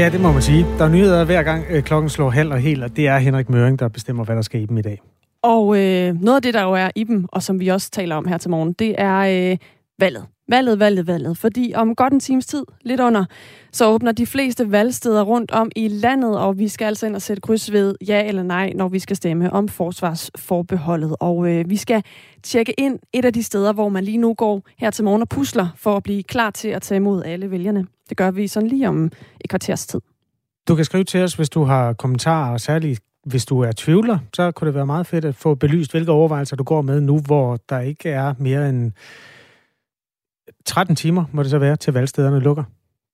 Ja, det må man sige. Der er nyheder hver gang øh, klokken slår halv og helt, og det er Henrik Møring, der bestemmer, hvad der skal i dem i dag. Og øh, noget af det, der jo er i dem, og som vi også taler om her til morgen, det er øh, valget. Valget, valget, valget. Fordi om godt en times tid, lidt under, så åbner de fleste valgsteder rundt om i landet, og vi skal altså ind og sætte kryds ved ja eller nej, når vi skal stemme om forsvarsforbeholdet. Og øh, vi skal tjekke ind et af de steder, hvor man lige nu går her til morgen og pusler for at blive klar til at tage imod alle vælgerne. Det gør vi sådan lige om et kvarters tid. Du kan skrive til os, hvis du har kommentarer, og særligt hvis du er tvivler, så kunne det være meget fedt at få belyst, hvilke overvejelser du går med nu, hvor der ikke er mere end 13 timer, må det så være, til valgstederne lukker.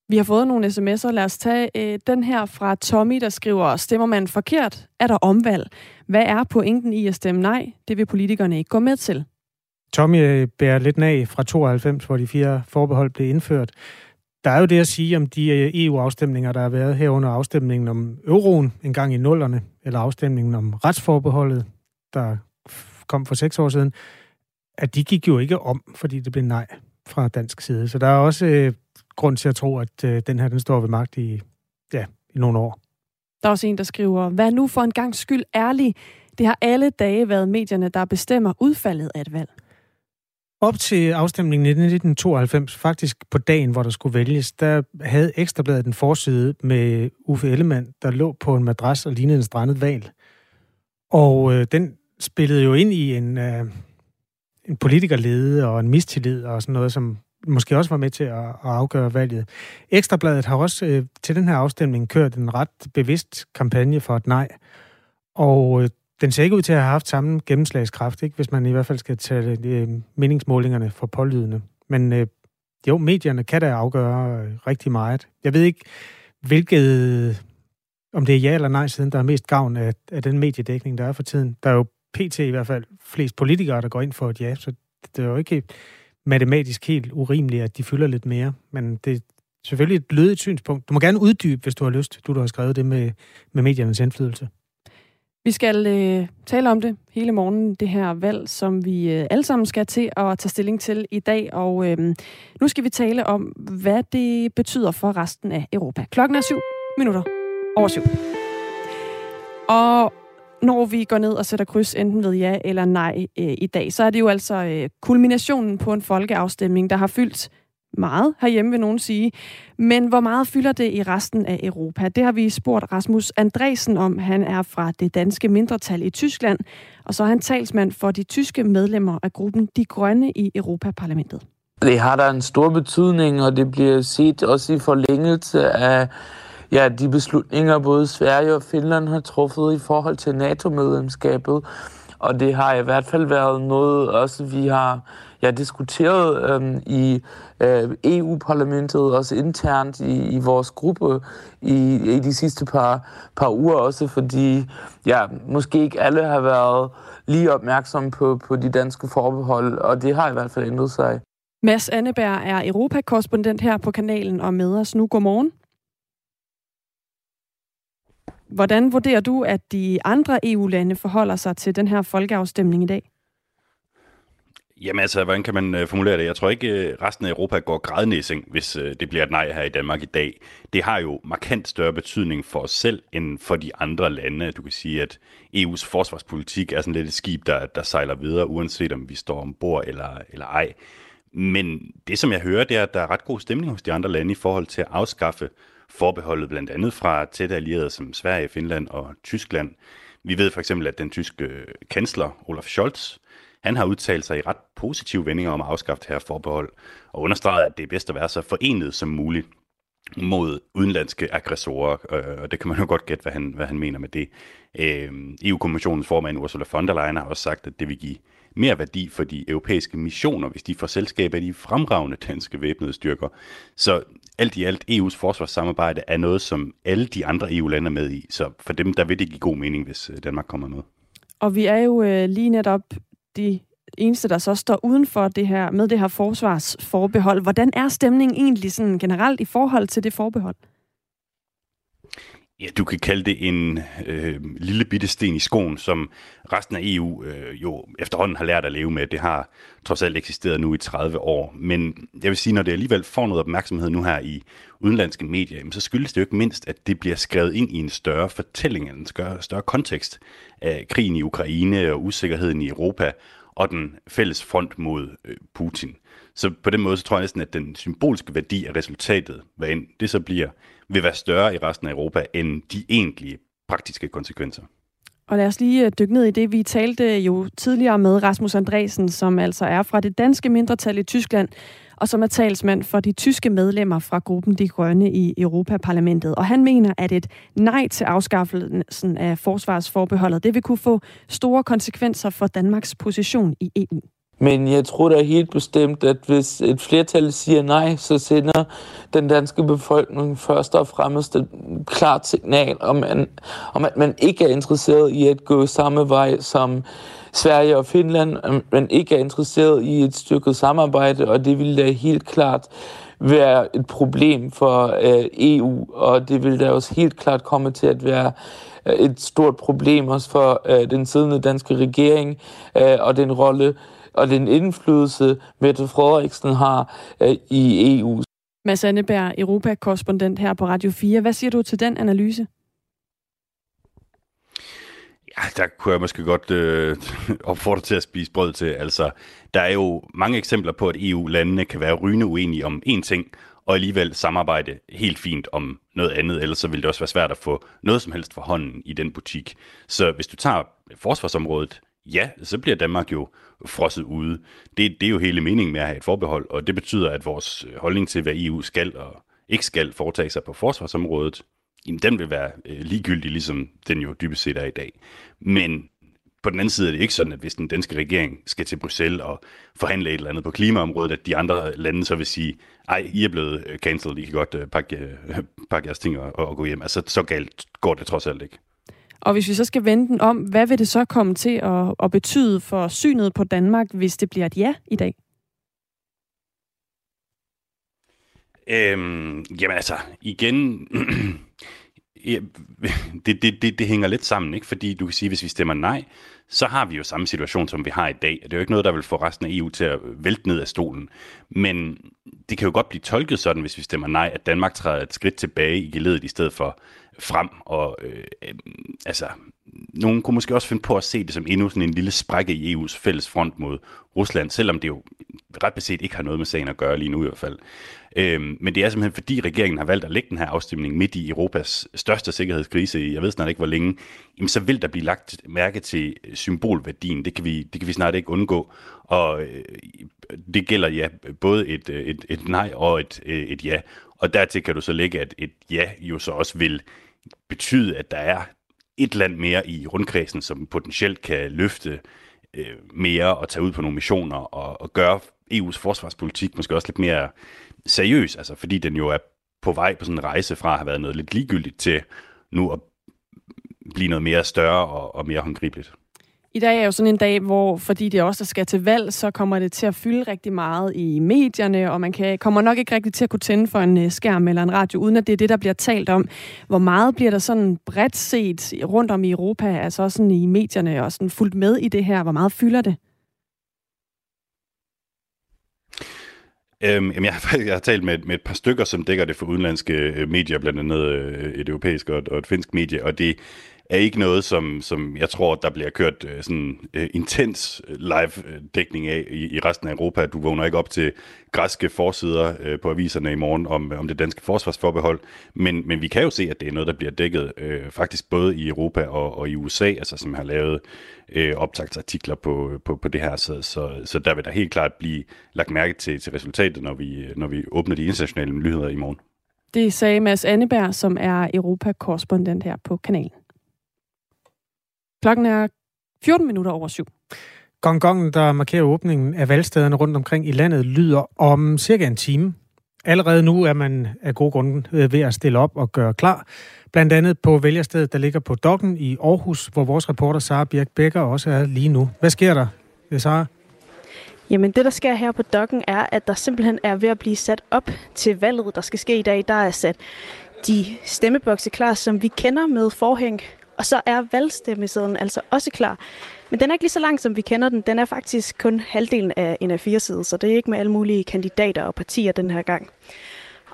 Vi har fået nogle sms'er. Lad os tage øh, den her fra Tommy, der skriver, stemmer man forkert, er der omvalg. Hvad er pointen i at stemme nej? Det vil politikerne ikke gå med til. Tommy øh, bærer lidt af fra 92, hvor de fire forbehold blev indført. Der er jo det at sige om de øh, EU-afstemninger, der har været herunder afstemningen om euroen en gang i nullerne, eller afstemningen om retsforbeholdet, der kom for seks år siden, at de gik jo ikke om, fordi det blev nej fra dansk side. Så der er også øh, grund til at tro, at øh, den her den står ved magt i, ja, i nogle år. Der er også en, der skriver, hvad nu for en gang skyld ærlig? Det har alle dage været medierne, der bestemmer udfaldet af et valg. Op til afstemningen i 1992, faktisk på dagen, hvor der skulle vælges, der havde Ekstrabladet en forside med Uffe Ellemann, der lå på en madras og lignede en strandet val. Og øh, den spillede jo ind i en, øh, en politikerlede og en mistillid og sådan noget, som måske også var med til at, at afgøre valget. Ekstrabladet har også øh, til den her afstemning kørt en ret bevidst kampagne for et nej. Og øh, den ser ikke ud til at have haft samme gennemslagskraft, ikke? hvis man i hvert fald skal tage øh, meningsmålingerne for pålydende. Men øh, jo, medierne kan da afgøre øh, rigtig meget. Jeg ved ikke, hvilket, om det er ja eller nej siden, der er mest gavn af, af den mediedækning, der er for tiden. Der er jo pt. i hvert fald flest politikere, der går ind for et ja, så det er jo ikke matematisk helt urimeligt, at de fylder lidt mere. Men det er selvfølgelig et lødigt synspunkt. Du må gerne uddybe, hvis du har lyst, du der har skrevet det med, med mediernes indflydelse. Vi skal øh, tale om det hele morgen, det her valg, som vi øh, alle sammen skal til at tage stilling til i dag. Og øh, nu skal vi tale om, hvad det betyder for resten af Europa. Klokken er syv minutter over syv. Og når vi går ned og sætter kryds enten ved ja eller nej øh, i dag, så er det jo altså øh, kulminationen på en folkeafstemning, der har fyldt meget herhjemme, vil nogen sige. Men hvor meget fylder det i resten af Europa? Det har vi spurgt Rasmus Andresen om. Han er fra det danske mindretal i Tyskland, og så er han talsmand for de tyske medlemmer af gruppen De Grønne i Europaparlamentet. Det har da en stor betydning, og det bliver set også i forlængelse af ja, de beslutninger, både Sverige og Finland har truffet i forhold til NATO-medlemskabet. Og det har i hvert fald været noget, også vi har ja, diskuteret øhm, i øh, EU-parlamentet, også internt i, i vores gruppe i, i de sidste par, par uger, også fordi ja, måske ikke alle har været lige opmærksomme på, på de danske forbehold, og det har i hvert fald ændret sig. Mads Anneberg er europakorrespondent her på kanalen og med os nu. Godmorgen. Hvordan vurderer du, at de andre EU-lande forholder sig til den her folkeafstemning i dag? Jamen altså, hvordan kan man øh, formulere det? Jeg tror ikke, øh, resten af Europa går grædende i seng, hvis øh, det bliver et nej her i Danmark i dag. Det har jo markant større betydning for os selv, end for de andre lande. Du kan sige, at EU's forsvarspolitik er sådan lidt et skib, der, der sejler videre, uanset om vi står ombord eller, eller ej. Men det, som jeg hører, det er, at der er ret god stemning hos de andre lande i forhold til at afskaffe forbeholdet blandt andet fra tætte allierede som Sverige, Finland og Tyskland. Vi ved for eksempel, at den tyske øh, kansler Olaf Scholz, han har udtalt sig i ret positive vendinger om at afskaffe det her forbehold, og understreget, at det er bedst at være så forenet som muligt mod udenlandske aggressorer, øh, og det kan man jo godt gætte, hvad han, hvad han mener med det. Øh, EU-kommissionens formand Ursula von der Leyen har også sagt, at det vil give mere værdi for de europæiske missioner, hvis de får selskab af de fremragende danske væbnede styrker. Så alt i alt, EU's forsvarssamarbejde er noget, som alle de andre EU-lande er med i. Så for dem, der vil det give god mening, hvis øh, Danmark kommer med. Og vi er jo øh, lige netop de eneste, der så står uden for det her, med det her forsvarsforbehold. Hvordan er stemningen egentlig sådan generelt i forhold til det forbehold? Ja, du kan kalde det en øh, lille bitte sten i skoen, som resten af EU øh, jo efterhånden har lært at leve med. Det har trods alt eksisteret nu i 30 år. Men jeg vil sige, når det alligevel får noget opmærksomhed nu her i udenlandske medier, så skyldes det jo ikke mindst, at det bliver skrevet ind i en større fortælling, en større, større kontekst af krigen i Ukraine og usikkerheden i Europa og den fælles front mod øh, Putin. Så på den måde, så tror jeg næsten, at den symbolske værdi af resultatet, hvad end det så bliver, vil være større i resten af Europa, end de egentlige praktiske konsekvenser. Og lad os lige øh, dykke ned i det. Vi talte øh, jo tidligere med Rasmus Andresen, som altså er fra det danske mindretal i Tyskland, og som er talsmand for de tyske medlemmer fra gruppen De Grønne i Europaparlamentet. Og han mener, at et nej til afskaffelsen af forsvarsforbeholdet, det vil kunne få store konsekvenser for Danmarks position i EU. Men jeg tror da helt bestemt, at hvis et flertal siger nej, så sender den danske befolkning først og fremmest et klart signal om, man, om at man ikke er interesseret i at gå samme vej som Sverige og Finland, men ikke er interesseret i et stykke samarbejde, og det vil da helt klart være et problem for øh, EU, og det vil da også helt klart komme til at være øh, et stort problem også for øh, den siddende danske regering øh, og den rolle, og den indflydelse, Mette Frederiksen har øh, i EU. Mads Anneberg, Europakorrespondent her på Radio 4. Hvad siger du til den analyse? Ja, der kunne jeg måske godt øh, opfordre til at spise brød til. Altså, der er jo mange eksempler på, at EU-landene kan være rygende uenige om én ting, og alligevel samarbejde helt fint om noget andet, ellers så vil det også være svært at få noget som helst for hånden i den butik. Så hvis du tager forsvarsområdet, ja, så bliver Danmark jo frosset ude. Det, det er jo hele meningen med at have et forbehold, og det betyder, at vores holdning til, hvad EU skal og ikke skal foretage sig på forsvarsområdet, jamen den vil være øh, ligegyldig, ligesom den jo dybest set er i dag. Men på den anden side er det ikke sådan, at hvis den danske regering skal til Bruxelles og forhandle et eller andet på klimaområdet, at de andre lande så vil sige, ej, I er blevet øh, cancelled, I kan godt øh, pakke, øh, pakke jeres ting og, og gå hjem. Altså, så galt går det trods alt ikke. Og hvis vi så skal vende den om, hvad vil det så komme til at, at betyde for synet på Danmark, hvis det bliver et ja i dag? Øhm, jamen altså, igen, det, det, det, det hænger lidt sammen, ikke? fordi du kan sige, hvis vi stemmer nej, så har vi jo samme situation, som vi har i dag. Det er jo ikke noget, der vil få resten af EU til at vælte ned af stolen. Men det kan jo godt blive tolket sådan, hvis vi stemmer nej, at Danmark træder et skridt tilbage i geledet i stedet for frem. Og øh, øh, altså, nogen kunne måske også finde på at se det som endnu sådan en lille sprække i EU's fælles front mod Rusland, selvom det jo ret beset ikke har noget med sagen at gøre lige nu i hvert fald. Øhm, men det er simpelthen fordi regeringen har valgt at lægge den her afstemning midt i Europas største sikkerhedskrise, jeg ved snart ikke hvor længe, jamen så vil der blive lagt mærke til symbolværdien. Det kan vi, det kan vi snart ikke undgå. Og øh, det gælder ja, både et, et, et nej og et, øh, et ja. Og dertil kan du så lægge, at et ja jo så også vil betyde, at der er et land mere i rundkredsen, som potentielt kan løfte øh, mere og tage ud på nogle missioner og, og gøre EU's forsvarspolitik måske også lidt mere seriøs, altså fordi den jo er på vej på sådan en rejse fra at have været noget lidt ligegyldigt til nu at blive noget mere større og, og mere håndgribeligt. I dag er jo sådan en dag, hvor fordi det også skal til valg, så kommer det til at fylde rigtig meget i medierne, og man kan, kommer nok ikke rigtig til at kunne tænde for en øh, skærm eller en radio, uden at det er det, der bliver talt om. Hvor meget bliver der sådan bredt set rundt om i Europa, altså sådan i medierne, og sådan fuldt med i det her? Hvor meget fylder det? Øhm, jamen jeg, har, jeg har talt med, med et par stykker, som dækker det for udenlandske øh, medier, blandt andet øh, et europæisk og et, og et finsk medie, og det er ikke noget, som, som jeg tror, der bliver kørt øh, sådan øh, intens øh, live-dækning øh, af i, i resten af Europa. Du vågner ikke op til græske forsider øh, på aviserne i morgen om, øh, om det danske forsvarsforbehold, men, men vi kan jo se, at det er noget, der bliver dækket øh, faktisk både i Europa og, og i USA, altså som har lavet øh, optagsartikler på, på, på det her, så, så, så der vil der helt klart blive lagt mærke til, til resultatet, når vi, når vi åbner de internationale nyheder i morgen. Det sagde Mads Anneberg, som er Europakorrespondent her på kanalen. Klokken er 14 minutter over syv. Gongongen, der markerer åbningen af valgstederne rundt omkring i landet, lyder om cirka en time. Allerede nu er man af god grund øh, ved at stille op og gøre klar. Blandt andet på vælgerstedet, der ligger på Dokken i Aarhus, hvor vores reporter Sara Birk Becker også er lige nu. Hvad sker der, Sara? Jamen det, der sker her på Dokken, er, at der simpelthen er ved at blive sat op til valget, der skal ske i dag. Der er sat de stemmebokse klar, som vi kender med forhæng. Og så er valgstemmesedlen altså også klar. Men den er ikke lige så lang, som vi kender den. Den er faktisk kun halvdelen af en af fire side, så det er ikke med alle mulige kandidater og partier den her gang.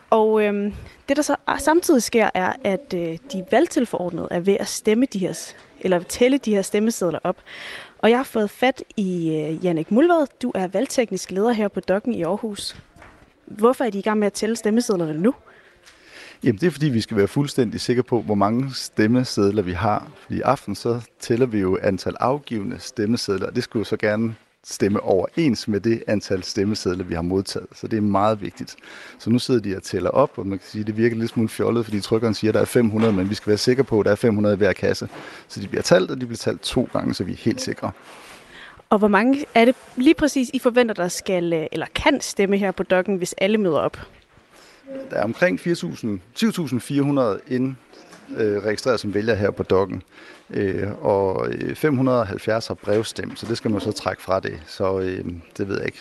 Og øhm, det, der så samtidig sker, er, at øh, de valgtilforordnede er ved at stemme de her, eller tælle de her stemmesedler op. Og jeg har fået fat i øh, Jannik Mulvad. Du er valgteknisk leder her på Dokken i Aarhus. Hvorfor er de i gang med at tælle stemmesedlerne nu? Jamen det er fordi, vi skal være fuldstændig sikre på, hvor mange stemmesedler vi har. Fordi i aften så tæller vi jo antal afgivende stemmesedler, og det skulle jo så gerne stemme overens med det antal stemmesedler, vi har modtaget. Så det er meget vigtigt. Så nu sidder de og tæller op, og man kan sige, at det virker lidt smule fjollet, fordi trykkeren siger, at der er 500, men vi skal være sikre på, at der er 500 i hver kasse. Så de bliver talt, og de bliver talt to gange, så vi er helt sikre. Og hvor mange er det lige præcis, I forventer, der skal øh, eller kan stemme her på dokken, hvis alle møder op? Der er omkring 20.400 ind øh, registreret som vælger her på dokken. Øh, og øh, 570 har brevstemt, så det skal man så trække fra det. Så øh, det ved jeg ikke.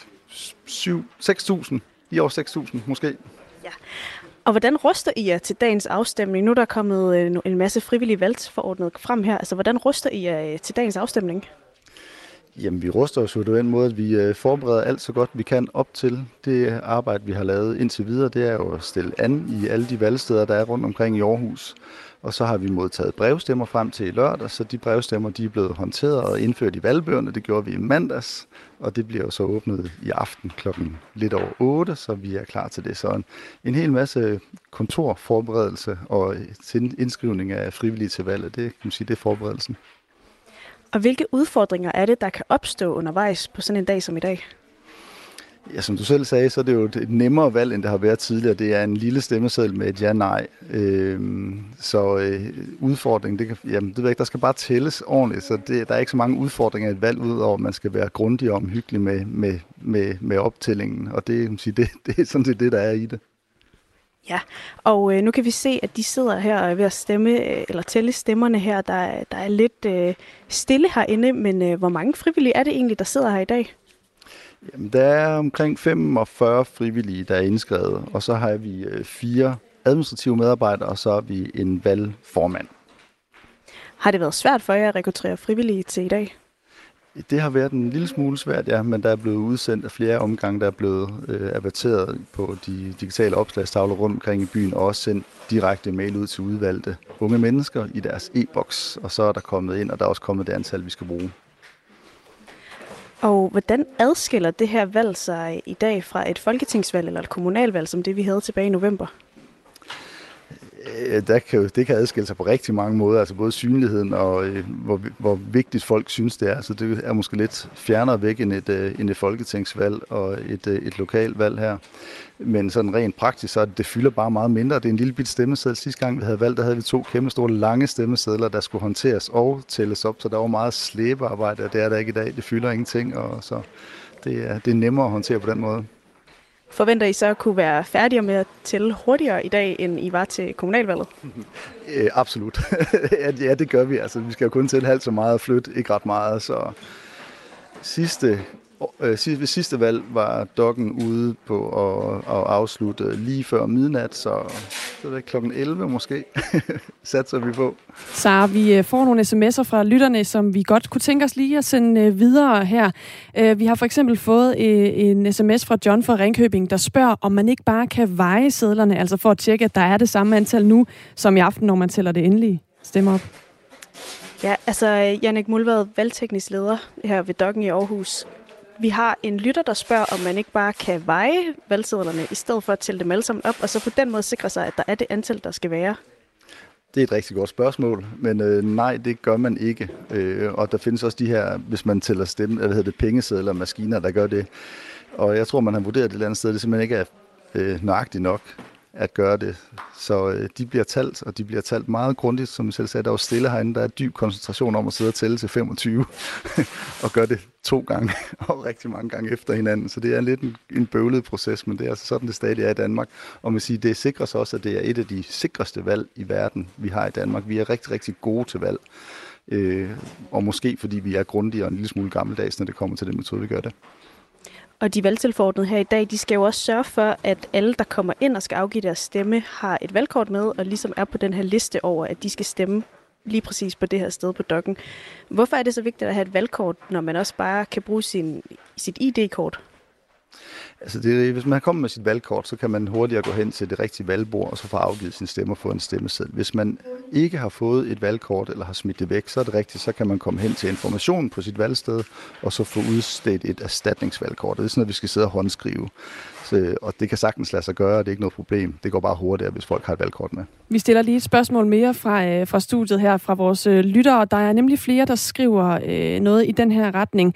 6.000, i år 6.000 måske. Ja. Og hvordan ruster I jer til dagens afstemning? Nu er der kommet øh, en masse frivillige valgsforordnet frem her. Altså, hvordan ruster I jer øh, til dagens afstemning? Jamen, vi ruster os jo på den måde, at vi øh, forbereder alt så godt vi kan op til det arbejde, vi har lavet indtil videre. Det er jo at stille an i alle de valgsteder, der er rundt omkring i Aarhus. Og så har vi modtaget brevstemmer frem til i lørdag, så de brevstemmer de er blevet håndteret og indført i valgbøgerne. Det gjorde vi i mandags, og det bliver jo så åbnet i aften klokken lidt over 8, så vi er klar til det. Så en, en hel masse kontorforberedelse og indskrivning af frivillige til valget, det kan man sige, det er forberedelsen. Og hvilke udfordringer er det, der kan opstå undervejs på sådan en dag som i dag? Ja, som du selv sagde, så er det jo et nemmere valg, end det har været tidligere. Det er en lille stemmeseddel med et ja-nej. Øhm, så øh, udfordringen, det kan, jamen, det ved ikke, der skal bare tælles ordentligt, så det, der er ikke så mange udfordringer i et valg, udover at man skal være grundig og omhyggelig med, med, med, med optællingen. Og det, sige, det, det er sådan set det, der er i det. Ja, og øh, nu kan vi se, at de sidder her ved at stemme, øh, eller tælle stemmerne her. Der, der er lidt øh, stille herinde, men øh, hvor mange frivillige er det egentlig, der sidder her i dag? Jamen, der er omkring 45 frivillige, der er indskrevet, og så har vi øh, fire administrative medarbejdere, og så har vi en valgformand. Har det været svært for jer at rekruttere frivillige til i dag? Det har været en lille smule svært, ja, men der er blevet udsendt af flere omgange, der er blevet øh, averteret på de digitale opslagstavler rundt omkring i byen, og også sendt direkte mail ud til udvalgte unge mennesker i deres e-boks, og så er der kommet ind, og der er også kommet det antal, vi skal bruge. Og hvordan adskiller det her valg sig i dag fra et folketingsvalg eller et kommunalvalg, som det vi havde tilbage i november? Øh, der kan, det kan adskille sig på rigtig mange måder, altså både synligheden og øh, hvor, hvor vigtigt folk synes det er. Så det er måske lidt fjernere væk end et, øh, end et folketingsvalg og et, øh, et lokalvalg her. Men sådan rent praktisk, så det fylder bare meget mindre. Det er en lille bit stemmeseddel. Sidste gang vi havde valgt, der havde vi to kæmpe store lange stemmesedler, der skulle håndteres og tælles op, så der var meget slæbearbejde, og det er der ikke i dag. Det fylder ingenting, og så det er, det er nemmere at håndtere på den måde. Forventer I så at kunne være færdige med at tælle hurtigere i dag, end I var til kommunalvalget? Øh, absolut. ja, det gør vi. Altså, vi skal jo kun tælle halvt så meget og flytte ikke ret meget. Så sidste øh, ved sidste valg var dokken ude på at, at afslutte lige før midnat, så det er klokken 11 måske, satser vi på. Så vi øh, får nogle sms'er fra lytterne, som vi godt kunne tænke os lige at sende øh, videre her. Øh, vi har for eksempel fået en sms fra John fra Ringkøbing, der spørger, om man ikke bare kan veje sædlerne, altså for at tjekke, at der er det samme antal nu, som i aften, når man tæller det endelige stemmer op. Ja, altså Jannik Mulvad, valgteknisk leder her ved Dokken i Aarhus. Vi har en lytter, der spørger, om man ikke bare kan veje valgsedlerne, i stedet for at tælle dem alle sammen op, og så på den måde sikre sig, at der er det antal, der skal være. Det er et rigtig godt spørgsmål, men øh, nej, det gør man ikke. Øh, og der findes også de her, hvis man tæller stemme, øh, hvad hedder det, pengesedler, maskiner, der gør det. Og jeg tror, man har vurderet det et eller andet sted, det simpelthen ikke er øh, nøjagtigt nok at gøre det. Så øh, de bliver talt, og de bliver talt meget grundigt, som jeg selv sagde, der er jo stille herinde, der er dyb koncentration om at sidde og tælle til 25, og gøre det to gange, og rigtig mange gange efter hinanden. Så det er lidt en, en bøvlet proces, men det er altså sådan, det stadig er i Danmark. Og man siger, det sikrer sig også, at det er et af de sikreste valg i verden, vi har i Danmark. Vi er rigtig, rigtig gode til valg. Øh, og måske fordi vi er grundige og en lille smule gammeldags, når det kommer til den metode, vi gør det. Og de valgtilforordnede her i dag, de skal jo også sørge for, at alle, der kommer ind og skal afgive deres stemme, har et valgkort med, og ligesom er på den her liste over, at de skal stemme lige præcis på det her sted på dokken. Hvorfor er det så vigtigt at have et valgkort, når man også bare kan bruge sin, sit ID-kort? Altså det, hvis man kommer med sit valgkort, så kan man hurtigere gå hen til det rigtige valgbord, og så få afgivet sin stemme og få en stemmeseddel. Hvis man ikke har fået et valgkort eller har smidt det væk, så er det rigtigt, så kan man komme hen til informationen på sit valgsted, og så få udstedt et erstatningsvalgkort. Det er sådan noget, vi skal sidde og håndskrive. Så, og det kan sagtens lade sig gøre, det er ikke noget problem. Det går bare hurtigere, hvis folk har et valgkort med. Vi stiller lige et spørgsmål mere fra, øh, fra studiet her, fra vores øh, lyttere. Der er nemlig flere, der skriver øh, noget i den her retning.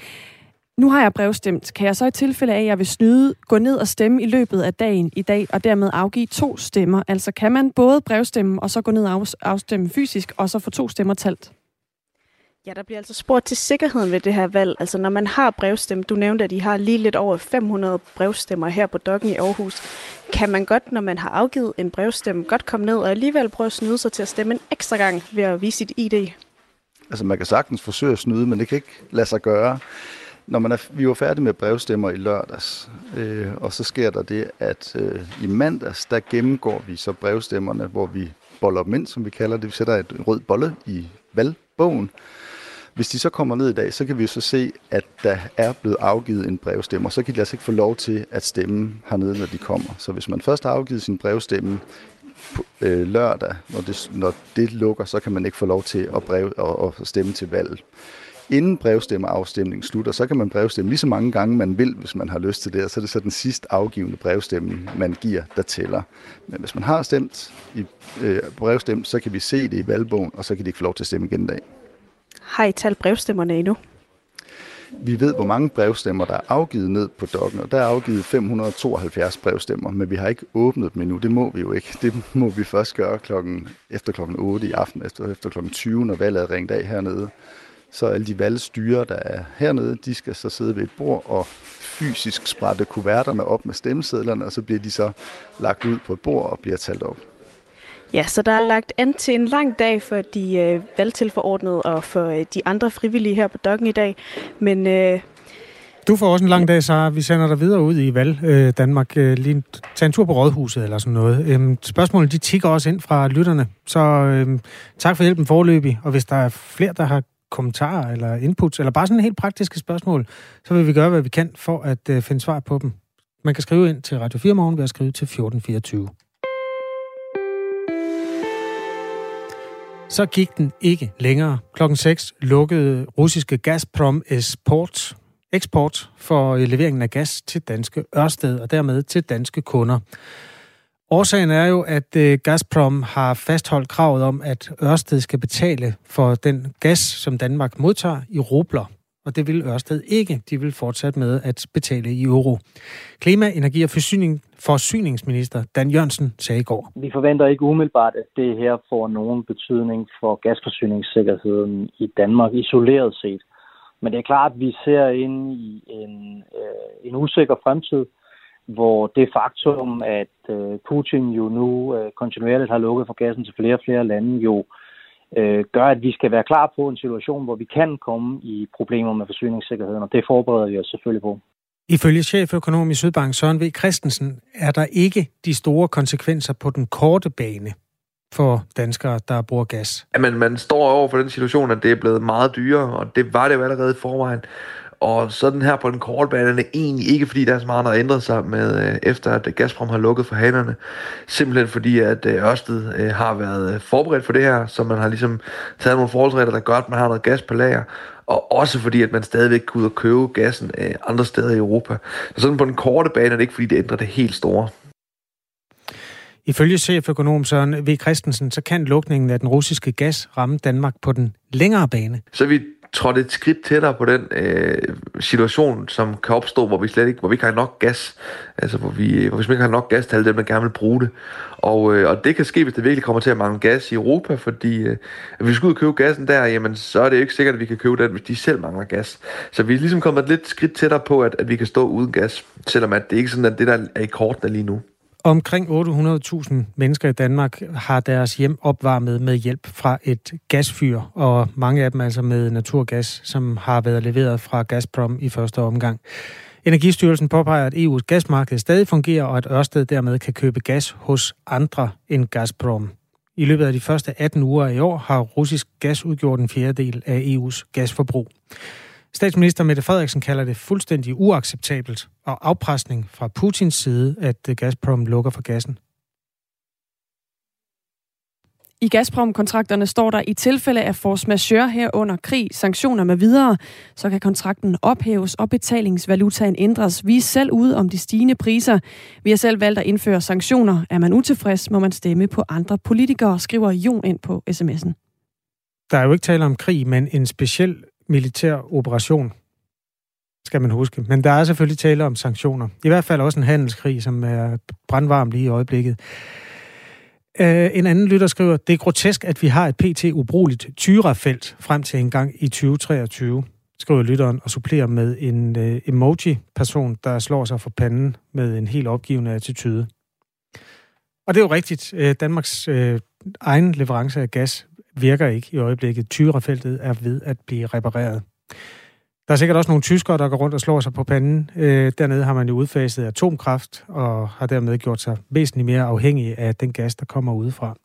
Nu har jeg brevstemt. Kan jeg så i tilfælde af, at jeg vil snyde, gå ned og stemme i løbet af dagen i dag, og dermed afgive to stemmer? Altså kan man både brevstemme, og så gå ned og afstemme fysisk, og så få to stemmer talt? Ja, der bliver altså spurgt til sikkerheden ved det her valg. Altså når man har brevstemme, du nævnte, at I har lige lidt over 500 brevstemmer her på Dokken i Aarhus. Kan man godt, når man har afgivet en brevstemme, godt komme ned og alligevel prøve at snyde sig til at stemme en ekstra gang ved at vise sit ID? Altså man kan sagtens forsøge at snyde, men det kan ikke lade sig gøre. Når man er, vi var færdige med brevstemmer i lørdags, øh, og så sker der det, at øh, i mandags, der gennemgår vi så brevstemmerne, hvor vi boller dem ind, som vi kalder det. Vi sætter et rød bolle i valgbogen. Hvis de så kommer ned i dag, så kan vi så se, at der er blevet afgivet en brevstemme, og så kan de altså ikke få lov til at stemme hernede, når de kommer. Så hvis man først har afgivet sin brevstemme på, øh, lørdag, når det, når det lukker, så kan man ikke få lov til at, brev, og, og stemme til valget inden brevstemmeafstemningen slutter, så kan man brevstemme lige så mange gange, man vil, hvis man har lyst til det, og så er det så den sidst afgivende brevstemme, man giver, der tæller. Men hvis man har stemt i øh, brevstemt, så kan vi se det i valgbogen, og så kan de ikke få lov til at stemme igen i dag. Har I talt brevstemmerne endnu? Vi ved, hvor mange brevstemmer, der er afgivet ned på dokken, og der er afgivet 572 brevstemmer, men vi har ikke åbnet dem endnu. Det må vi jo ikke. Det må vi først gøre klokken, efter klokken 8 i aften, efter, efter klokken 20, når valget er ringet af hernede. Så alle de valgstyre, der er hernede, de skal så sidde ved et bord og fysisk sprætte kuverterne op med stemmesedlerne, og så bliver de så lagt ud på et bord og bliver talt op. Ja, så der er lagt an til en lang dag for de øh, valgtilforordnede og for øh, de andre frivillige her på Dokken i dag. Men øh, du får også en lang dag, så vi sender dig videre ud i Valg øh, Danmark. Øh, lige tag en tur på Rådhuset eller sådan noget. Øhm, spørgsmålene, de tigger også ind fra lytterne. Så øh, tak for hjælpen forløbig. Og hvis der er flere, der har kommentarer eller inputs, eller bare sådan helt praktiske spørgsmål, så vil vi gøre, hvad vi kan for at øh, finde svar på dem. Man kan skrive ind til Radio 4 Morgen ved at skrive til 1424. Så gik den ikke længere. Klokken 6 lukkede russiske Gazprom Export, eksport for øh, leveringen af gas til danske Ørsted og dermed til danske kunder. Årsagen er jo, at øh, Gazprom har fastholdt kravet om, at Ørsted skal betale for den gas, som Danmark modtager i rubler. Og det vil Ørsted ikke. De vil fortsætte med at betale i euro. Klima, energi og forsyning, forsyningsminister Dan Jørgensen sagde i går. Vi forventer ikke umiddelbart, at det her får nogen betydning for gasforsyningssikkerheden i Danmark isoleret set. Men det er klart, at vi ser ind i en, øh, en usikker fremtid, hvor det faktum, at øh, Putin jo nu øh, kontinuerligt har lukket for gassen til flere og flere lande, jo øh, gør, at vi skal være klar på en situation, hvor vi kan komme i problemer med forsyningssikkerheden, og det forbereder vi os selvfølgelig på. Ifølge cheføkonom i Sydbank Søren V. Christensen er der ikke de store konsekvenser på den korte bane for danskere, der bruger gas. Jamen, man står over for den situation, at det er blevet meget dyrere, og det var det jo allerede i forvejen. Og sådan her på den korte bane er det egentlig ikke, fordi der er så meget, der har ændret sig med, øh, efter at Gazprom har lukket for hanerne. Simpelthen fordi, at øh, Ørsted øh, har været forberedt for det her, så man har ligesom taget nogle forholdsregler, der gør, at man har noget gas på lager. Og også fordi, at man stadigvæk kan ud og købe gassen andre steder i Europa. Så sådan på den korte bane er det ikke, fordi det ændrer det helt store. Ifølge cheføkonom Søren V. Christensen, så kan lukningen af den russiske gas ramme Danmark på den længere bane. Så vi trådt et skridt tættere på den øh, situation, som kan opstå, hvor vi slet ikke, hvor vi ikke har nok gas, altså hvor vi, hvor vi ikke har nok gas til alle dem, der gerne vil bruge det. Og, øh, og det kan ske, hvis det virkelig kommer til at mangle gas i Europa, fordi øh, hvis vi skal ud og købe gassen der, jamen så er det ikke sikkert, at vi kan købe den, hvis de selv mangler gas. Så vi er ligesom kommet et lidt skridt tættere på, at, at vi kan stå uden gas, selvom at det ikke er sådan, at det der er i kortene lige nu. Omkring 800.000 mennesker i Danmark har deres hjem opvarmet med hjælp fra et gasfyr, og mange af dem altså med naturgas, som har været leveret fra Gazprom i første omgang. Energistyrelsen påpeger, at EU's gasmarked stadig fungerer, og at Ørsted dermed kan købe gas hos andre end Gazprom. I løbet af de første 18 uger i år har russisk gas udgjort en fjerdedel af EU's gasforbrug. Statsminister Mette Frederiksen kalder det fuldstændig uacceptabelt og afpresning fra Putins side, at Gazprom lukker for gassen. I Gazprom-kontrakterne står der i tilfælde af force majeure herunder krig, sanktioner med videre, så kan kontrakten ophæves og betalingsvalutaen ændres. Vi er selv ude om de stigende priser. Vi har selv valgt at indføre sanktioner. Er man utilfreds, må man stemme på andre politikere, skriver Jon ind på sms'en. Der er jo ikke tale om krig, men en speciel militær operation, skal man huske. Men der er selvfølgelig tale om sanktioner. I hvert fald også en handelskrig, som er brandvarm lige i øjeblikket. Øh, en anden lytter skriver, det er grotesk, at vi har et pt. ubrugeligt tyrafelt frem til en gang i 2023, skriver lytteren og supplerer med en øh, emoji-person, der slår sig for panden med en helt opgivende attitude. Og det er jo rigtigt. Øh, Danmarks egen leverance af gas virker ikke i øjeblikket. Tyrafeltet er ved at blive repareret. Der er sikkert også nogle tyskere, der går rundt og slår sig på panden. Øh, dernede har man jo udfaset atomkraft og har dermed gjort sig væsentligt mere afhængig af den gas, der kommer udefra.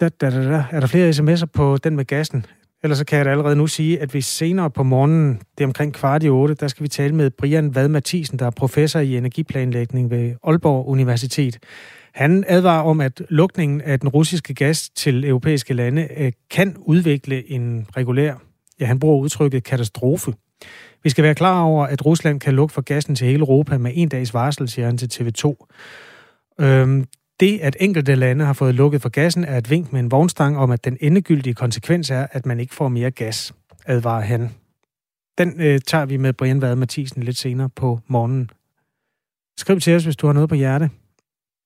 Da, da, da, da. Er der flere sms'er på den med gassen? Ellers så kan jeg da allerede nu sige, at vi senere på morgenen, det er omkring kvart i otte, der skal vi tale med Brian Vad Mathisen, der er professor i energiplanlægning ved Aalborg Universitet. Han advarer om, at lukningen af den russiske gas til europæiske lande øh, kan udvikle en regulær Ja, han bruger udtrykket katastrofe. Vi skal være klar over, at Rusland kan lukke for gassen til hele Europa med en dags varsel, siger han til TV2. Øhm, det, at enkelte lande har fået lukket for gassen, er et vink med en vognstang om, at den endegyldige konsekvens er, at man ikke får mere gas, advarer han. Den øh, tager vi med Brian Vad Mathisen lidt senere på morgenen. Skriv til os, hvis du har noget på hjerte.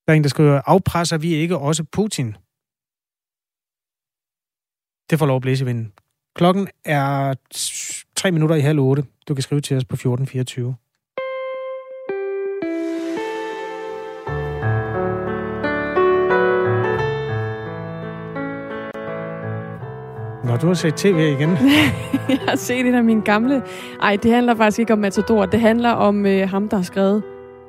Der er en, der skriver, afpresser vi ikke også Putin? Det får lov at blæse i vinden. Klokken er tre minutter i halv otte. Du kan skrive til os på 1424. Nå, du har set tv igen. jeg har set en af mine gamle... Ej, det handler faktisk ikke om Matador. Det handler om øh, ham, der har skrevet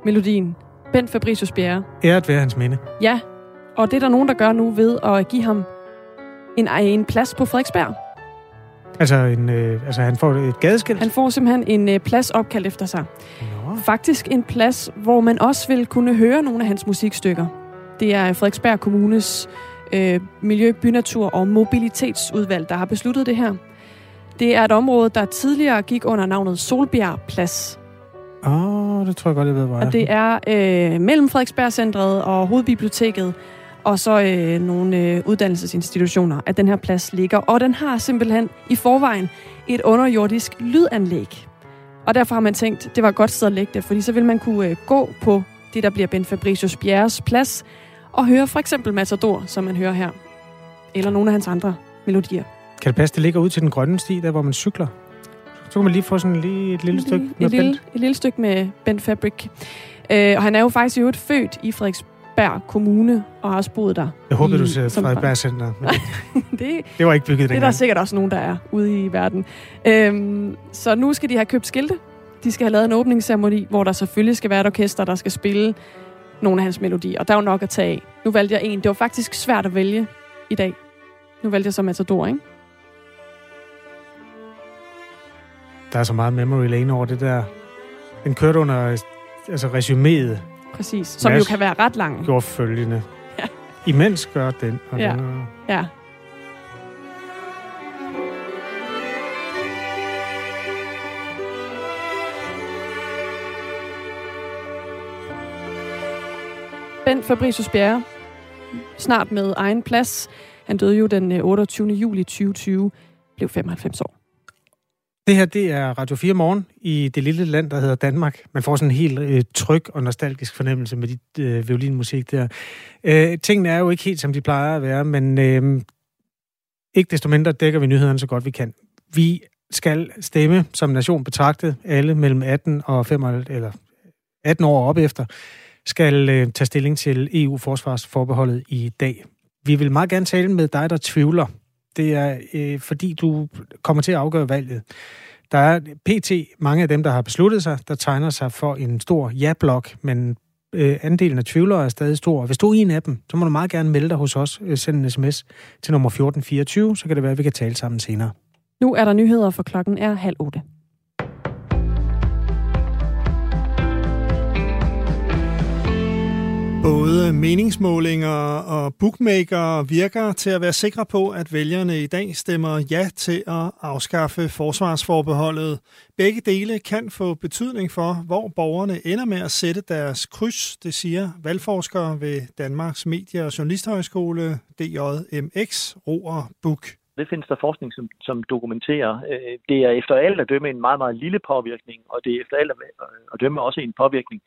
melodien. Bent Fabricius Bjerre. Æret være hans minde. Ja, og det er der nogen, der gør nu ved at give ham en, en plads på Frederiksberg. Altså, en, øh, altså han får et gadeskilt? Han får simpelthen en øh, plads opkaldt efter sig. Nå. Faktisk en plads, hvor man også vil kunne høre nogle af hans musikstykker. Det er Frederiksberg Kommunes øh, Miljø, Bynatur og Mobilitetsudvalg, der har besluttet det her. Det er et område, der tidligere gik under navnet Solbjerg Plads. Åh, oh, det tror jeg godt, jeg ved, hvor Og det er øh, mellem Frederiksbergcentret og Hovedbiblioteket, og så øh, nogle øh, uddannelsesinstitutioner, at den her plads ligger. Og den har simpelthen i forvejen et underjordisk lydanlæg. Og derfor har man tænkt, det var et godt sted at lægge det, fordi så vil man kunne øh, gå på det, der bliver Ben Fabricius Bjerres plads, og høre for eksempel Matador, som man hører her. Eller nogle af hans andre melodier. Kan det passe, det ligger ud til den grønne sti, der hvor man cykler? Så kan man lige få sådan lige et lille stykke med et lille, et lille stykke med Ben Fabric. Øh, og han er jo faktisk jo født i Frederiksberg Kommune og har også boet der. Jeg håber, i, du siger Frederiksberg Center. det, det var ikke bygget dengang. Det er der sikkert også nogen, der er ude i verden. Øhm, så nu skal de have købt skilte. De skal have lavet en åbningsceremoni, hvor der selvfølgelig skal være et orkester, der skal spille nogle af hans melodier. Og der er jo nok at tage af. Nu valgte jeg en. Det var faktisk svært at vælge i dag. Nu valgte jeg så Matador, ikke? Der er så meget memory lane over det der. Den kørte under altså resuméet Præcis, som Mads jo kan være ret lang. gjorde følgende. Ja. Imens gør den. Og ja. den er... ja. Bent Fabricius Bjerre, snart med egen plads. Han døde jo den 28. Øh, juli 2020, blev 95 år. Det her, det er Radio 4 Morgen i det lille land, der hedder Danmark. Man får sådan en helt øh, tryg og nostalgisk fornemmelse med dit øh, violinmusik der. Øh, tingene er jo ikke helt, som de plejer at være, men øh, ikke desto mindre dækker vi nyhederne så godt vi kan. Vi skal stemme som nation betragtet, alle mellem 18 og 5, eller 18 år op efter, skal øh, tage stilling til EU-forsvarsforbeholdet i dag. Vi vil meget gerne tale med dig, der tvivler det er øh, fordi, du kommer til at afgøre valget. Der er pt. mange af dem, der har besluttet sig, der tegner sig for en stor ja-blok, men øh, andelen af tvivlere er stadig stor. Hvis du er en af dem, så må du meget gerne melde dig hos os. Øh, send en sms til nummer 1424, så kan det være, at vi kan tale sammen senere. Nu er der nyheder, for klokken er halv otte. Både meningsmålinger og bookmaker virker til at være sikre på, at vælgerne i dag stemmer ja til at afskaffe forsvarsforbeholdet. Begge dele kan få betydning for, hvor borgerne ender med at sætte deres kryds, det siger valgforskere ved Danmarks Medie- og Journalisthøjskole, DJMX, Roer Book. Det findes der forskning, som, som dokumenterer. Øh, det er efter alt at dømme en meget, meget lille påvirkning, og det er efter alt at øh, dømme også en påvirkning,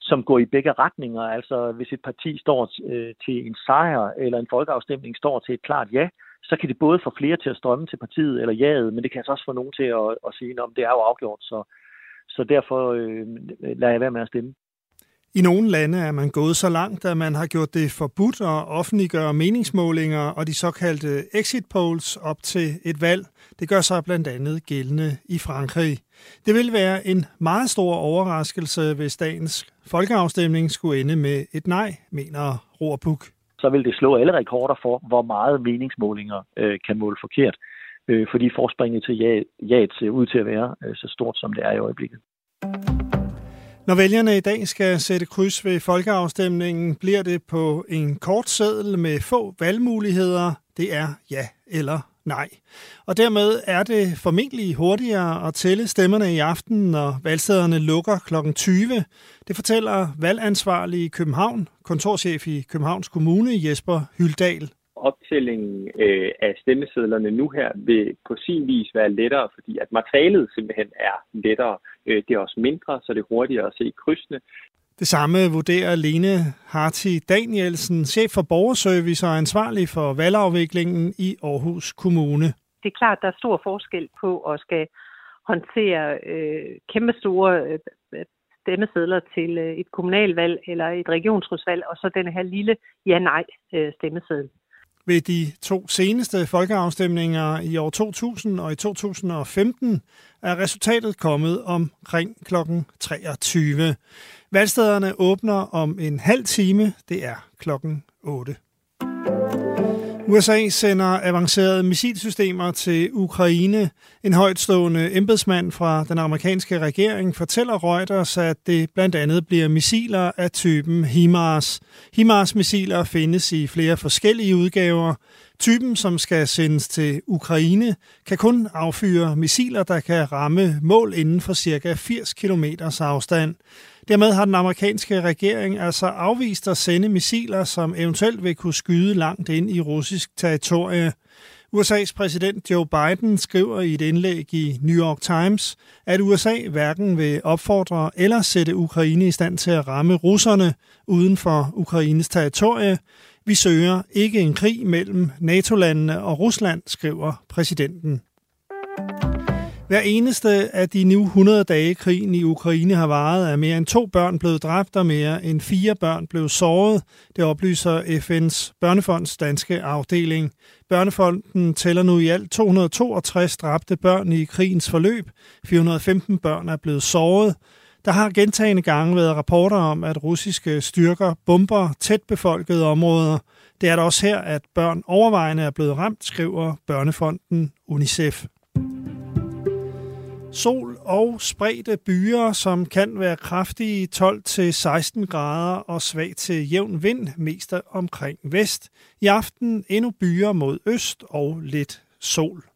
som går i begge retninger. Altså hvis et parti står øh, til en sejr, eller en folkeafstemning står til et klart ja, så kan det både få flere til at strømme til partiet eller jaet, men det kan altså også få nogen til at, at sige, om det er jo afgjort, så, så derfor øh, lader jeg være med at stemme. I nogle lande er man gået så langt, at man har gjort det forbudt at offentliggøre meningsmålinger og de såkaldte exit polls op til et valg. Det gør sig blandt andet gældende i Frankrig. Det vil være en meget stor overraskelse, hvis dagens folkeafstemning skulle ende med et nej, mener Rorbuk. Så vil det slå alle rekorder for, hvor meget meningsmålinger øh, kan måle forkert, øh, fordi forspringet til ja, ja ser øh, ud til at være øh, så stort, som det er i øjeblikket. Når vælgerne i dag skal sætte kryds ved folkeafstemningen, bliver det på en kort seddel med få valgmuligheder. Det er ja eller nej. Og dermed er det formentlig hurtigere at tælle stemmerne i aften, når valgstederne lukker kl. 20. Det fortæller valgansvarlig i København, kontorchef i Københavns Kommune Jesper Hyldal optællingen øh, af stemmesedlerne nu her vil på sin vis være lettere, fordi at materialet simpelthen er lettere. Øh, det er også mindre, så det er hurtigere at se krydsene. Det samme vurderer Lene Harti Danielsen, chef for borgerservice og ansvarlig for valgafviklingen i Aarhus Kommune. Det er klart, at der er stor forskel på at skal håndtere øh, kæmpe store øh, stemmesedler til øh, et kommunalvalg eller et regionsrådsvalg, og så den her lille ja-nej øh, stemmeseddel. Ved de to seneste folkeafstemninger i år 2000 og i 2015 er resultatet kommet omkring kl. 23. Valgstederne åbner om en halv time. Det er klokken 8. USA sender avancerede missilsystemer til Ukraine. En højtstående embedsmand fra den amerikanske regering fortæller Reuters, at det blandt andet bliver missiler af typen HIMARS. HIMARS-missiler findes i flere forskellige udgaver. Typen, som skal sendes til Ukraine, kan kun affyre missiler, der kan ramme mål inden for ca. 80 km afstand. Dermed har den amerikanske regering altså afvist at sende missiler, som eventuelt vil kunne skyde langt ind i russisk territorie. USA's præsident Joe Biden skriver i et indlæg i New York Times, at USA hverken vil opfordre eller sætte Ukraine i stand til at ramme russerne uden for Ukraines territorie. Vi søger ikke en krig mellem NATO-landene og Rusland, skriver præsidenten. Hver eneste af de nu 100 dage krigen i Ukraine har varet, er mere end to børn blevet dræbt og mere end fire børn blev såret. Det oplyser FN's Børnefonds danske afdeling. Børnefonden tæller nu i alt 262 dræbte børn i krigens forløb. 415 børn er blevet såret. Der har gentagende gange været rapporter om, at russiske styrker bomber tæt befolkede områder. Det er der også her, at børn overvejende er blevet ramt, skriver Børnefonden UNICEF. Sol og spredte byer, som kan være kraftige 12-16 grader og svag til jævn vind, mest omkring vest. I aften endnu byer mod øst og lidt sol.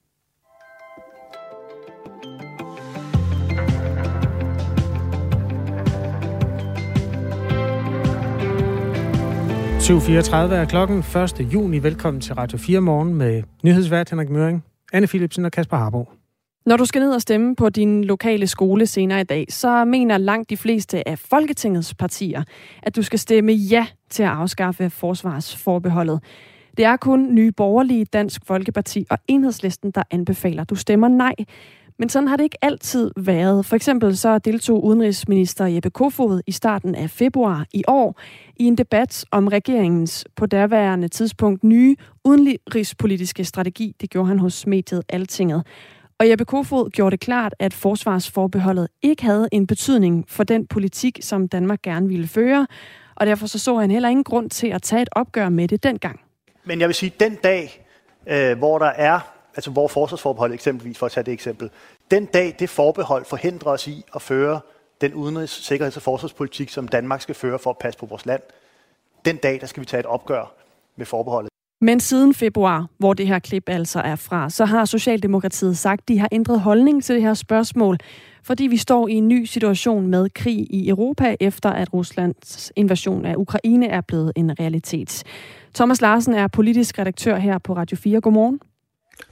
Er klokken 1. juni. Velkommen til Radio 4 morgen med nyhedsvært Henrik Møring, Anne Philipsen og Kasper Harbo. Når du skal ned og stemme på din lokale skole senere i dag, så mener langt de fleste af Folketingets partier, at du skal stemme ja til at afskaffe forsvarsforbeholdet. Det er kun Nye Borgerlige, Dansk Folkeparti og Enhedslisten, der anbefaler, at du stemmer nej. Men sådan har det ikke altid været. For eksempel så deltog udenrigsminister Jeppe Kofod i starten af februar i år i en debat om regeringens på derværende tidspunkt nye udenrigspolitiske strategi. Det gjorde han hos mediet Altinget. Og Jeppe Kofod gjorde det klart, at forsvarsforbeholdet ikke havde en betydning for den politik, som Danmark gerne ville føre, og derfor så, så han heller ingen grund til at tage et opgør med det dengang. Men jeg vil sige, den dag, øh, hvor der er, altså hvor forsvarsforbehold eksempelvis, for at tage det eksempel, den dag det forbehold forhindrer os i at føre den udenrigs-, sikkerheds- og forsvarspolitik, som Danmark skal føre for at passe på vores land, den dag, der skal vi tage et opgør med forbeholdet. Men siden februar, hvor det her klip altså er fra, så har Socialdemokratiet sagt, at de har ændret holdning til det her spørgsmål, fordi vi står i en ny situation med krig i Europa, efter at Ruslands invasion af Ukraine er blevet en realitet. Thomas Larsen er politisk redaktør her på Radio 4. Godmorgen.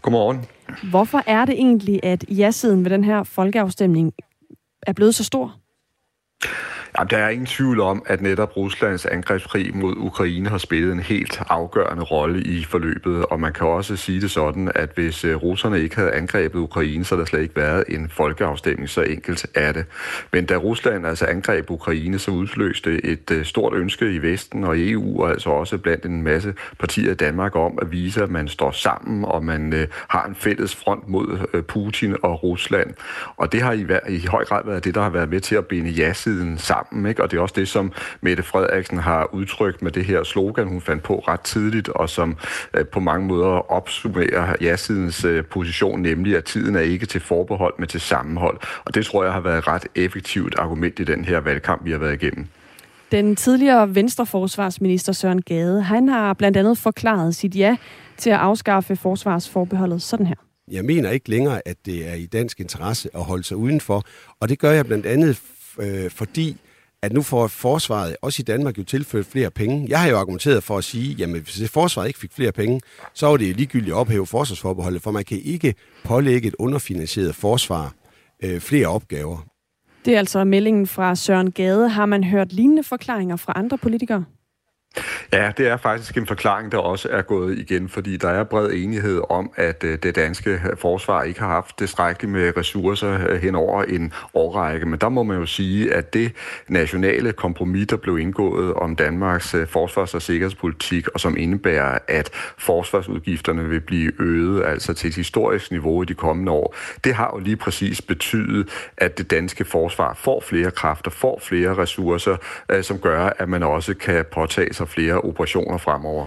Godmorgen. Hvorfor er det egentlig, at ja-siden ved den her folkeafstemning er blevet så stor? Jamen, der er ingen tvivl om, at netop Ruslands angrebskrig mod Ukraine har spillet en helt afgørende rolle i forløbet, og man kan også sige det sådan, at hvis øh, russerne ikke havde angrebet Ukraine, så havde der slet ikke været en folkeafstemning, så enkelt er det. Men da Rusland altså angreb Ukraine, så udløste et øh, stort ønske i Vesten og i EU, og altså også blandt en masse partier i Danmark om at vise, at man står sammen, og man øh, har en fælles front mod Putin og Rusland. Og det har i, i høj grad været det, der har været med til at binde ja sammen sammen, ikke? og det er også det, som Mette Frederiksen har udtrykt med det her slogan, hun fandt på ret tidligt, og som øh, på mange måder opsummerer ja-sidens øh, position, nemlig at tiden er ikke til forbehold, men til sammenhold. Og det tror jeg har været et ret effektivt argument i den her valgkamp, vi har været igennem. Den tidligere venstreforsvarsminister Søren Gade, han har blandt andet forklaret sit ja til at afskaffe forsvarsforbeholdet sådan her. Jeg mener ikke længere, at det er i dansk interesse at holde sig udenfor, og det gør jeg blandt andet, øh, fordi at nu får forsvaret, også i Danmark, jo tilført flere penge. Jeg har jo argumenteret for at sige, jamen hvis forsvaret ikke fik flere penge, så var det ligegyldigt at ophæve forsvarsforbeholdet, for man kan ikke pålægge et underfinansieret forsvar øh, flere opgaver. Det er altså meldingen fra Søren Gade. Har man hørt lignende forklaringer fra andre politikere? Ja, det er faktisk en forklaring, der også er gået igen, fordi der er bred enighed om, at øh, det danske forsvar ikke har haft tilstrækkeligt med ressourcer øh, hen over en årrække. Men der må man jo sige, at det nationale kompromis, der blev indgået om Danmarks øh, forsvars- og sikkerhedspolitik, og som indebærer, at forsvarsudgifterne vil blive øget, altså til et historisk niveau i de kommende år, det har jo lige præcis betydet, at det danske forsvar får flere kræfter, får flere ressourcer, som gør, at man også kan påtage sig sig flere operationer fremover.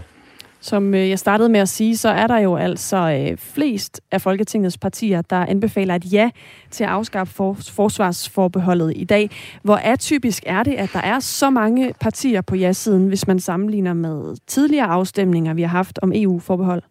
Som øh, jeg startede med at sige, så er der jo altså øh, flest af Folketingets partier, der anbefaler et ja til at afskaffe forsvarsforbeholdet i dag. Hvor atypisk er det, at der er så mange partier på ja-siden, hvis man sammenligner med tidligere afstemninger, vi har haft om EU-forbehold?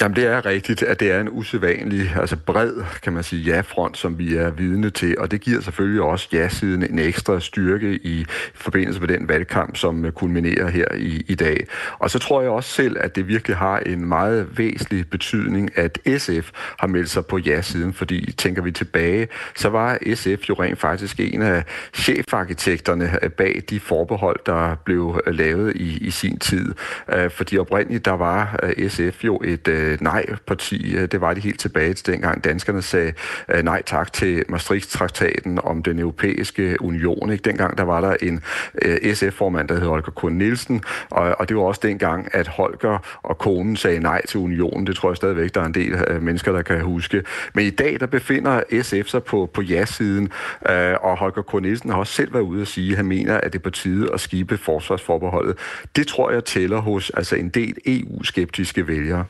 Jamen det er rigtigt, at det er en usædvanlig, altså bred, kan man sige, ja-front, som vi er vidne til, og det giver selvfølgelig også ja-siden en ekstra styrke i forbindelse med den valgkamp, som kulminerer her i, i dag. Og så tror jeg også selv, at det virkelig har en meget væsentlig betydning, at SF har meldt sig på ja-siden, fordi tænker vi tilbage, så var SF jo rent faktisk en af chefarkitekterne bag de forbehold, der blev lavet i, i sin tid. Øh, fordi oprindeligt, der var øh, SF jo et øh, øh, nej-parti. Øh, det var de helt tilbage til dengang danskerne sagde øh, nej tak til Maastricht-traktaten om den europæiske union. Ikke? Dengang der var der en øh, SF-formand, der hed Holger K. Nielsen, og, og det var også dengang, at Holger og konen sagde nej til unionen. Det tror jeg stadigvæk, der er en del øh, mennesker, der kan huske. Men i dag, der befinder SF sig på, på ja-siden, øh, og Holger K. Nielsen har også selv været ude at sige, at han mener, at det er på tide at skibe forsvarsforbeholdet. Det tror jeg tæller hos altså en del EU-skeptiske vælgere.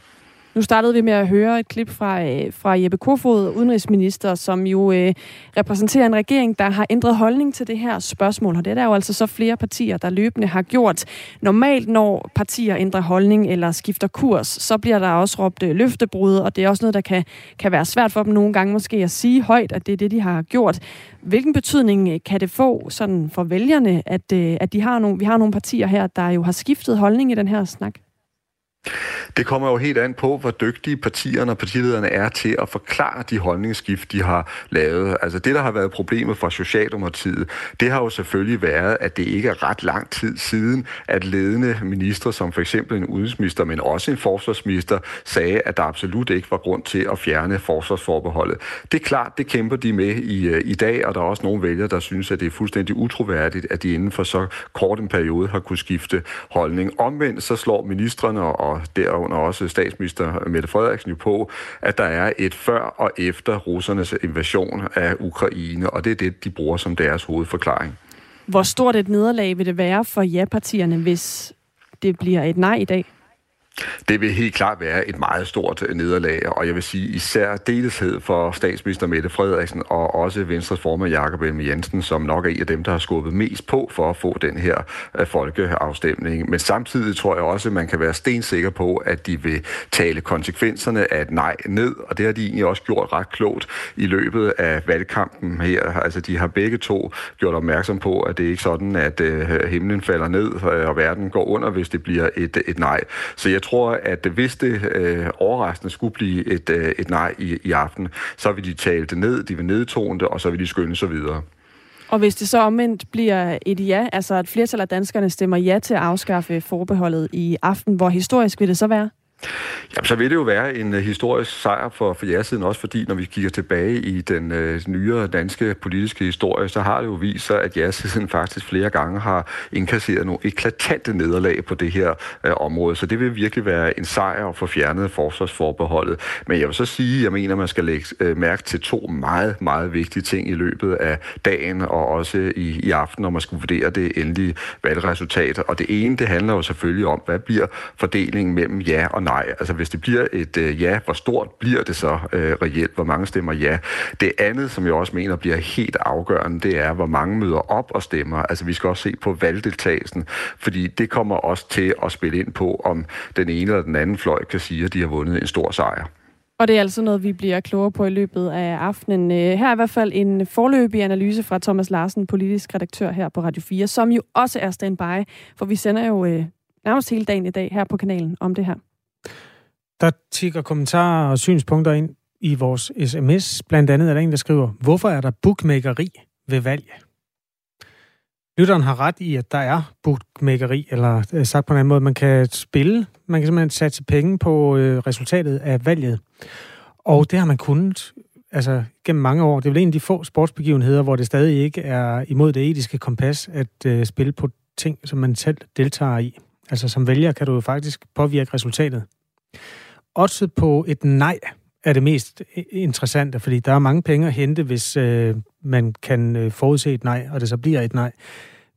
Nu startede vi med at høre et klip fra, øh, fra Jeppe Kofod, udenrigsminister, som jo øh, repræsenterer en regering, der har ændret holdning til det her spørgsmål. Og det er der jo altså så flere partier, der løbende har gjort. Normalt, når partier ændrer holdning eller skifter kurs, så bliver der også råbt øh, løftebrud, og det er også noget, der kan, kan være svært for dem nogle gange måske at sige højt, at det er det, de har gjort. Hvilken betydning øh, kan det få sådan for vælgerne, at, øh, at de har nogle, vi har nogle partier her, der jo har skiftet holdning i den her snak? Det kommer jo helt an på, hvor dygtige partierne og partilederne er til at forklare de holdningsskift, de har lavet. Altså det, der har været problemet for Socialdemokratiet, det har jo selvfølgelig været, at det ikke er ret lang tid siden, at ledende ministre, som for eksempel en udenrigsminister, men også en forsvarsminister, sagde, at der absolut ikke var grund til at fjerne forsvarsforbeholdet. Det er klart, det kæmper de med i, øh, i dag, og der er også nogle vælgere, der synes, at det er fuldstændig utroværdigt, at de inden for så kort en periode har kunne skifte holdning. Omvendt så slår ministerne og og derunder også statsminister Mette Frederiksen jo på, at der er et før og efter russernes invasion af Ukraine, og det er det, de bruger som deres hovedforklaring. Hvor stort et nederlag vil det være for ja-partierne, hvis det bliver et nej i dag? Det vil helt klart være et meget stort øh, nederlag, og jeg vil sige især deleshed for statsminister Mette Frederiksen og også Venstres formand Jakob Elme Jensen, som nok er en af dem, der har skubbet mest på for at få den her øh, folkeafstemning. Men samtidig tror jeg også, at man kan være stensikker på, at de vil tale konsekvenserne af et nej ned, og det har de egentlig også gjort ret klogt i løbet af valgkampen her. Altså de har begge to gjort opmærksom på, at det er ikke sådan, at øh, himlen falder ned og verden går under, hvis det bliver et, et nej. Så jeg tror, at hvis det øh, overraskende skulle blive et, øh, et nej i, i aften, så vil de tale det ned, de vil nedtone det, og så vil de skynde sig videre. Og hvis det så omvendt bliver et ja, altså at flertal af danskerne stemmer ja til at afskaffe forbeholdet i aften, hvor historisk vil det så være? Jamen, så vil det jo være en øh, historisk sejr for, for jeres-siden, også fordi, når vi kigger tilbage i den øh, nyere danske politiske historie, så har det jo vist sig, at jeres-siden faktisk flere gange har indkasseret nogle eklatante nederlag på det her øh, område. Så det vil virkelig være en sejr at få fjernet forsvarsforbeholdet. Men jeg vil så sige, at jeg mener, at man skal lægge øh, mærke til to meget, meget vigtige ting i løbet af dagen og også i, i aften, når man skal vurdere det endelige valgresultat. Og det ene, det handler jo selvfølgelig om, hvad bliver fordelingen mellem ja og nej. Altså hvis det bliver et øh, ja, hvor stort bliver det så øh, reelt? Hvor mange stemmer ja? Det andet, som jeg også mener bliver helt afgørende, det er, hvor mange møder op og stemmer. Altså vi skal også se på valgdeltagelsen, fordi det kommer også til at spille ind på, om den ene eller den anden fløj kan sige, at de har vundet en stor sejr. Og det er altså noget, vi bliver klogere på i løbet af aftenen. Øh, her er i hvert fald en forløbig analyse fra Thomas Larsen, politisk redaktør her på Radio 4, som jo også er standby, for vi sender jo øh, nærmest hele dagen i dag her på kanalen om det her. Der tigger kommentarer og synspunkter ind i vores sms. Blandt andet er der en, der skriver, hvorfor er der bookmakeri ved valg? Lytteren har ret i, at der er bookmakeri, eller øh, sagt på en anden måde, man kan spille, man kan simpelthen satse penge på øh, resultatet af valget. Og det har man kunnet altså, gennem mange år. Det er vel en af de få sportsbegivenheder, hvor det stadig ikke er imod det etiske kompas at øh, spille på ting, som man selv deltager i. Altså som vælger kan du jo faktisk påvirke resultatet også på et nej er det mest interessante, fordi der er mange penge at hente, hvis øh, man kan øh, forudse et nej, og det så bliver et nej.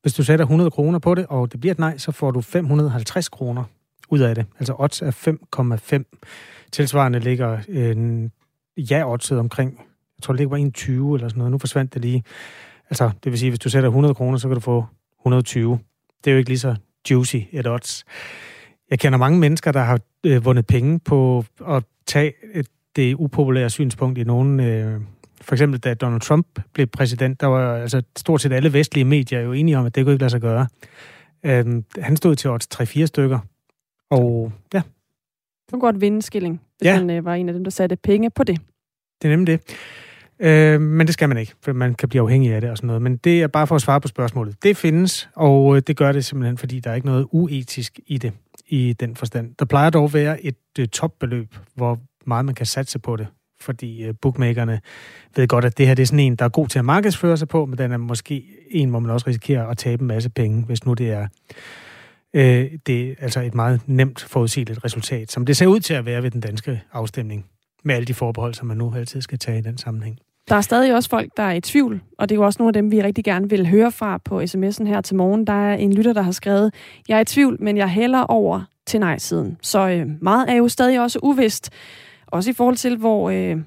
Hvis du sætter 100 kroner på det, og det bliver et nej, så får du 550 kroner ud af det. Altså odds er 5,5. Tilsvarende ligger øh, ja-oddset omkring, jeg tror det ligger på 21 eller sådan noget. Nu forsvandt det lige. Altså, det vil sige, hvis du sætter 100 kroner, så kan du få 120. Det er jo ikke lige så juicy et odds. Jeg kender mange mennesker, der har øh, vundet penge på at tage det upopulære synspunkt i nogen... Øh, for eksempel, da Donald Trump blev præsident, der var altså stort set alle vestlige medier jo enige om, at det kunne ikke lade sig gøre. Øh, han stod til odds 3-4 stykker. Og ja. Det kunne godt vinde skilling, hvis ja. han øh, var en af dem, der satte penge på det. Det er nemlig det. Øh, men det skal man ikke, for man kan blive afhængig af det og sådan noget. Men det er bare for at svare på spørgsmålet. Det findes, og øh, det gør det simpelthen, fordi der er ikke noget uetisk i det i den forstand. Der plejer dog at være et øh, topbeløb, hvor meget man kan satse på det, fordi øh, bookmakerne ved godt, at det her det er sådan en, der er god til at markedsføre sig på, men den er måske en, hvor man også risikerer at tabe en masse penge, hvis nu det er øh, det er altså et meget nemt forudsigeligt resultat, som det ser ud til at være ved den danske afstemning, med alle de forbehold, som man nu altid skal tage i den sammenhæng. Der er stadig også folk, der er i tvivl, og det er jo også nogle af dem, vi rigtig gerne vil høre fra på sms'en her til morgen. Der er en lytter, der har skrevet, jeg er i tvivl, men jeg hælder over til nej-siden. Så øh, meget er jo stadig også uvist, også i forhold til, hvor øh,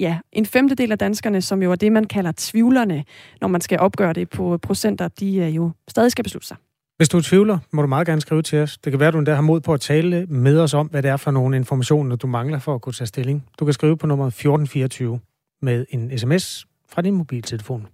ja, en femtedel af danskerne, som jo er det, man kalder tvivlerne, når man skal opgøre det på procenter, de øh, jo stadig skal beslutte sig. Hvis du tvivler, må du meget gerne skrive til os. Det kan være, at du endda har mod på at tale med os om, hvad det er for nogle informationer, du mangler for at kunne tage stilling. Du kan skrive på nummer 1424 med en sms fra din mobiltelefon.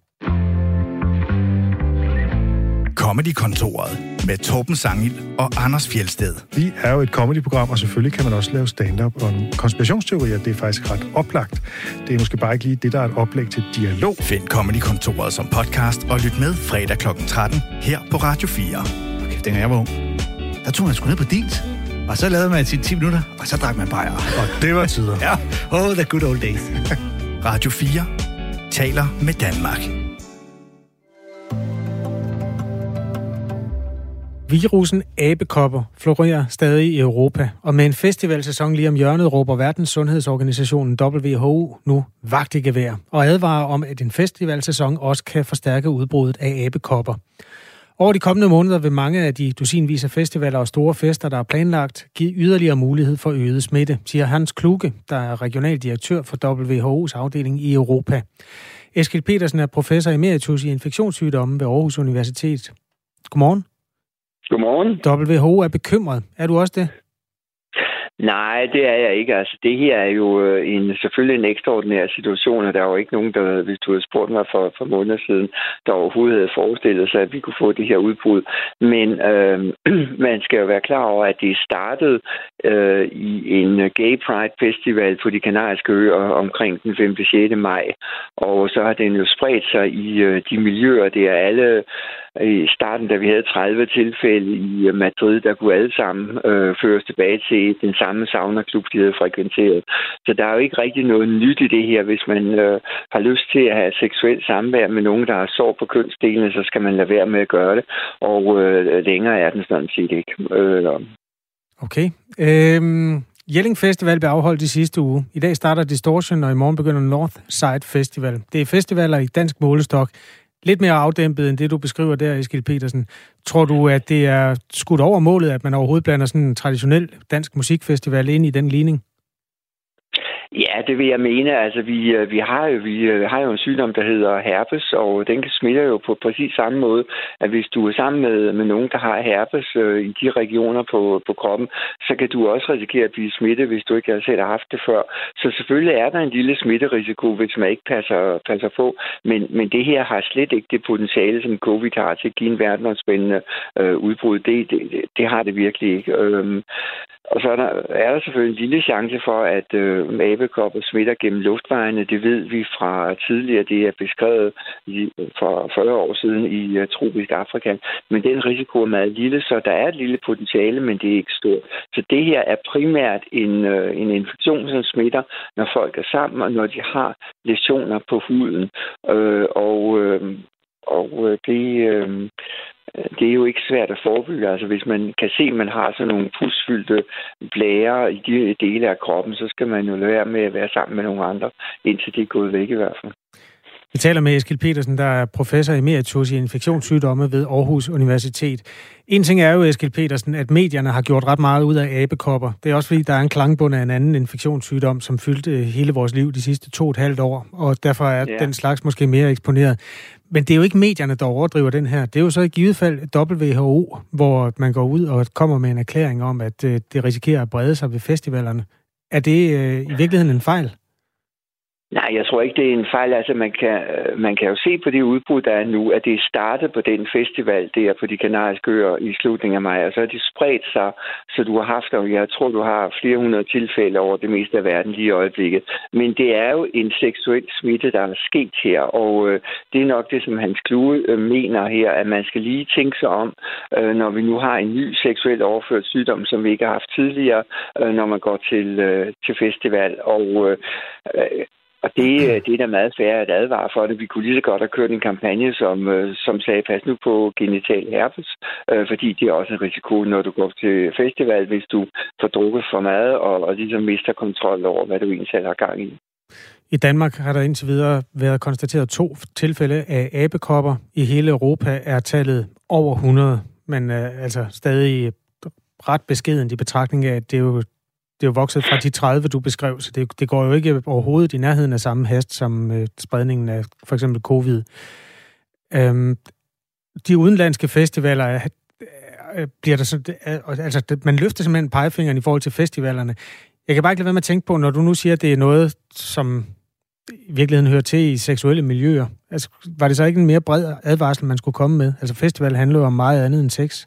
Comedy-kontoret med Torben Sangil og Anders Fjelsted. Vi er jo et comedy-program, og selvfølgelig kan man også lave stand-up og konspirationsteorier. Det er faktisk ret oplagt. Det er måske bare ikke lige det, der er et oplæg til dialog. Find Comedy-kontoret som podcast og lyt med fredag kl. 13 her på Radio 4. Okay, dengang jeg var ung, der tog man sgu ned på dit. Og så lavede man sine 10 minutter, og så drak man bajer. Og det var tider. ja, oh, the good old days. Radio 4 taler med Danmark. Virusen abekopper florerer stadig i Europa, og med en festivalsæson lige om hjørnet råber Verdens Sundhedsorganisationen WHO nu vagt i gevær, og advarer om, at en festivalsæson også kan forstærke udbruddet af abekopper. Over de kommende måneder vil mange af de dusinvis af festivaler og store fester, der er planlagt, give yderligere mulighed for øget smitte, siger Hans Kluge, der er regionaldirektør for WHO's afdeling i Europa. Eskild Petersen er professor emeritus i infektionssygdomme ved Aarhus Universitet. Godmorgen. Godmorgen. WHO er bekymret. Er du også det? Nej, det er jeg ikke. Altså, det her er jo øh, en, selvfølgelig en ekstraordinær situation, og der er jo ikke nogen, der, hvis du havde spurgt mig for, for måneder siden, der overhovedet havde forestillet sig, at vi kunne få det her udbrud. Men øh, man skal jo være klar over, at det startede øh, i en Gay Pride Festival på de kanariske øer omkring den 5. 6. maj, og så har den jo spredt sig i øh, de miljøer. Det er alle i starten, da vi havde 30 tilfælde i øh, Madrid, der kunne alle sammen øh, føres tilbage til den samme saunaklub, de havde frekventeret. Så der er jo ikke rigtig noget nyt i det her. Hvis man øh, har lyst til at have seksuelt samvær med nogen, der har sår på kønsdelene, så skal man lade være med at gøre det. Og øh, længere er den sådan set ikke. Øh, okay. Øhm Jelling Festival blev afholdt i sidste uge. I dag starter Distortion, og i morgen begynder North Side Festival. Det er festivaler i dansk målestok lidt mere afdæmpet end det, du beskriver der, Eskild Petersen. Tror du, at det er skudt over målet, at man overhovedet blander sådan en traditionel dansk musikfestival ind i den ligning? Ja, det vil jeg mene. Altså, vi, øh, vi, har jo, vi øh, har jo en sygdom, der hedder herpes, og den smitter jo på præcis samme måde, at hvis du er sammen med, med nogen, der har herpes øh, i de regioner på, på kroppen, så kan du også risikere at blive smittet, hvis du ikke selv har haft det før. Så selvfølgelig er der en lille smitterisiko, hvis man ikke passer, passer på, men, men det her har slet ikke det potentiale, som covid har til at give en verdensomspændende øh, udbrud. Det, det, det har det virkelig ikke. Øhm, og så er der, er der selvfølgelig en lille chance for, at øh, abekopper smitter gennem luftvejene. Det ved vi fra tidligere. Det er beskrevet i, for 40 år siden i uh, tropisk Afrika. Men den risiko er meget lille, så der er et lille potentiale, men det er ikke stort. Så det her er primært en, øh, en infektion, som smitter, når folk er sammen, og når de har lesioner på huden. Øh, og øh, og øh, det, øh, Øh, det er jo ikke svært at forebygge. Altså hvis man kan se, at man har sådan nogle pusfyldte blære i de dele af kroppen, så skal man jo lade være med at være sammen med nogle andre, indtil det er gået væk i hvert fald. Vi taler med Eskil Petersen, der er professor emeritus i infektionssygdomme ved Aarhus Universitet. En ting er jo, Eskil Petersen, at medierne har gjort ret meget ud af abekopper. Det er også fordi, der er en klangbund af en anden infektionssygdom, som fyldte hele vores liv de sidste to og et halvt år, og derfor er ja. den slags måske mere eksponeret. Men det er jo ikke medierne, der overdriver den her. Det er jo så i givet fald WHO, hvor man går ud og kommer med en erklæring om, at øh, det risikerer at brede sig ved festivalerne. Er det øh, i virkeligheden en fejl? Nej, jeg tror ikke, det er en fejl. Altså, man kan, man kan jo se på det udbrud, der er nu, at det er startet på den festival der på de kanariske øer i slutningen af maj, og så har de spredt sig, så du har haft, og jeg tror, du har flere hundrede tilfælde over det meste af verden lige i øjeblikket. Men det er jo en seksuel smitte, der er sket her, og øh, det er nok det, som Hans Klue øh, mener her, at man skal lige tænke sig om, øh, når vi nu har en ny seksuelt overført sygdom, som vi ikke har haft tidligere, øh, når man går til, øh, til festival. Og øh, og det, øh, det er da meget færre at advare for det. Vi kunne lige så godt have kørt en kampagne, som, øh, som sagde, pas nu på genital herpes, øh, fordi det er også en risiko, når du går til festival, hvis du får drukket for meget og, og ligesom mister kontrol over, hvad du egentlig selv har gang i. I Danmark har der indtil videre været konstateret to tilfælde af abekopper. I hele Europa er tallet over 100, men øh, altså stadig ret beskeden i betragtning af, at det er jo det er jo vokset fra de 30, du beskrev, så det, det går jo ikke overhovedet i nærheden af samme hast som øh, spredningen af for eksempel covid. Øhm, de udenlandske festivaler, er, øh, bliver der så, altså man løfter simpelthen pegefingeren i forhold til festivalerne. Jeg kan bare ikke lade være med at tænke på, når du nu siger, at det er noget, som i virkeligheden hører til i seksuelle miljøer. Altså, var det så ikke en mere bred advarsel, man skulle komme med? Altså, festival handler jo om meget andet end sex.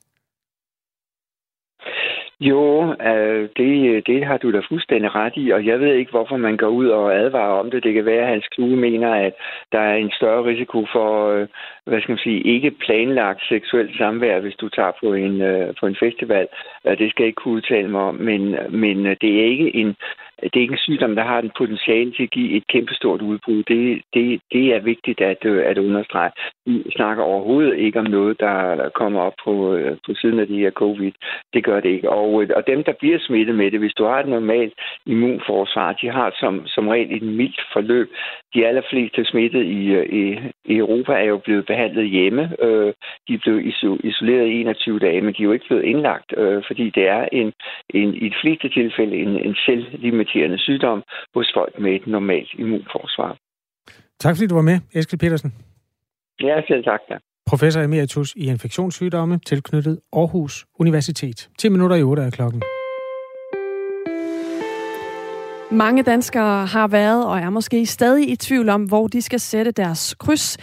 Jo, øh, det, øh, det har du da fuldstændig ret i, og jeg ved ikke, hvorfor man går ud og advarer om det. Det kan være, at Hans Klue mener, at der er en større risiko for, øh, hvad skal man sige, ikke planlagt seksuelt samvær, hvis du tager på en, øh, på en festival. Det skal jeg ikke kunne udtale mig om, men, men øh, det er ikke en det er ikke en sygdom, der har den potentiale til at give et kæmpestort udbrud. Det, det, det er vigtigt at, at understrege. Vi snakker overhovedet ikke om noget, der kommer op på, øh, på siden af det her covid. Det gør det ikke. Og, øh, og dem, der bliver smittet med det, hvis du har et normalt immunforsvar, de har som, som regel et mildt forløb. De allerfleste smittet i, øh, i, i Europa er jo blevet behandlet hjemme. Øh, de er blevet isoleret i 21 dage, men de er jo ikke blevet indlagt, øh, fordi det er en, en, i de fleste tilfælde en, en selvlimiterende sygdom hos folk med et normalt immunforsvar. Tak fordi du var med, Eskild Petersen. Ja, selv tak. Ja. Professor emeritus i infektionssygdomme tilknyttet Aarhus Universitet. 10 minutter i 8 er klokken. Mange danskere har været og er måske stadig i tvivl om, hvor de skal sætte deres kryds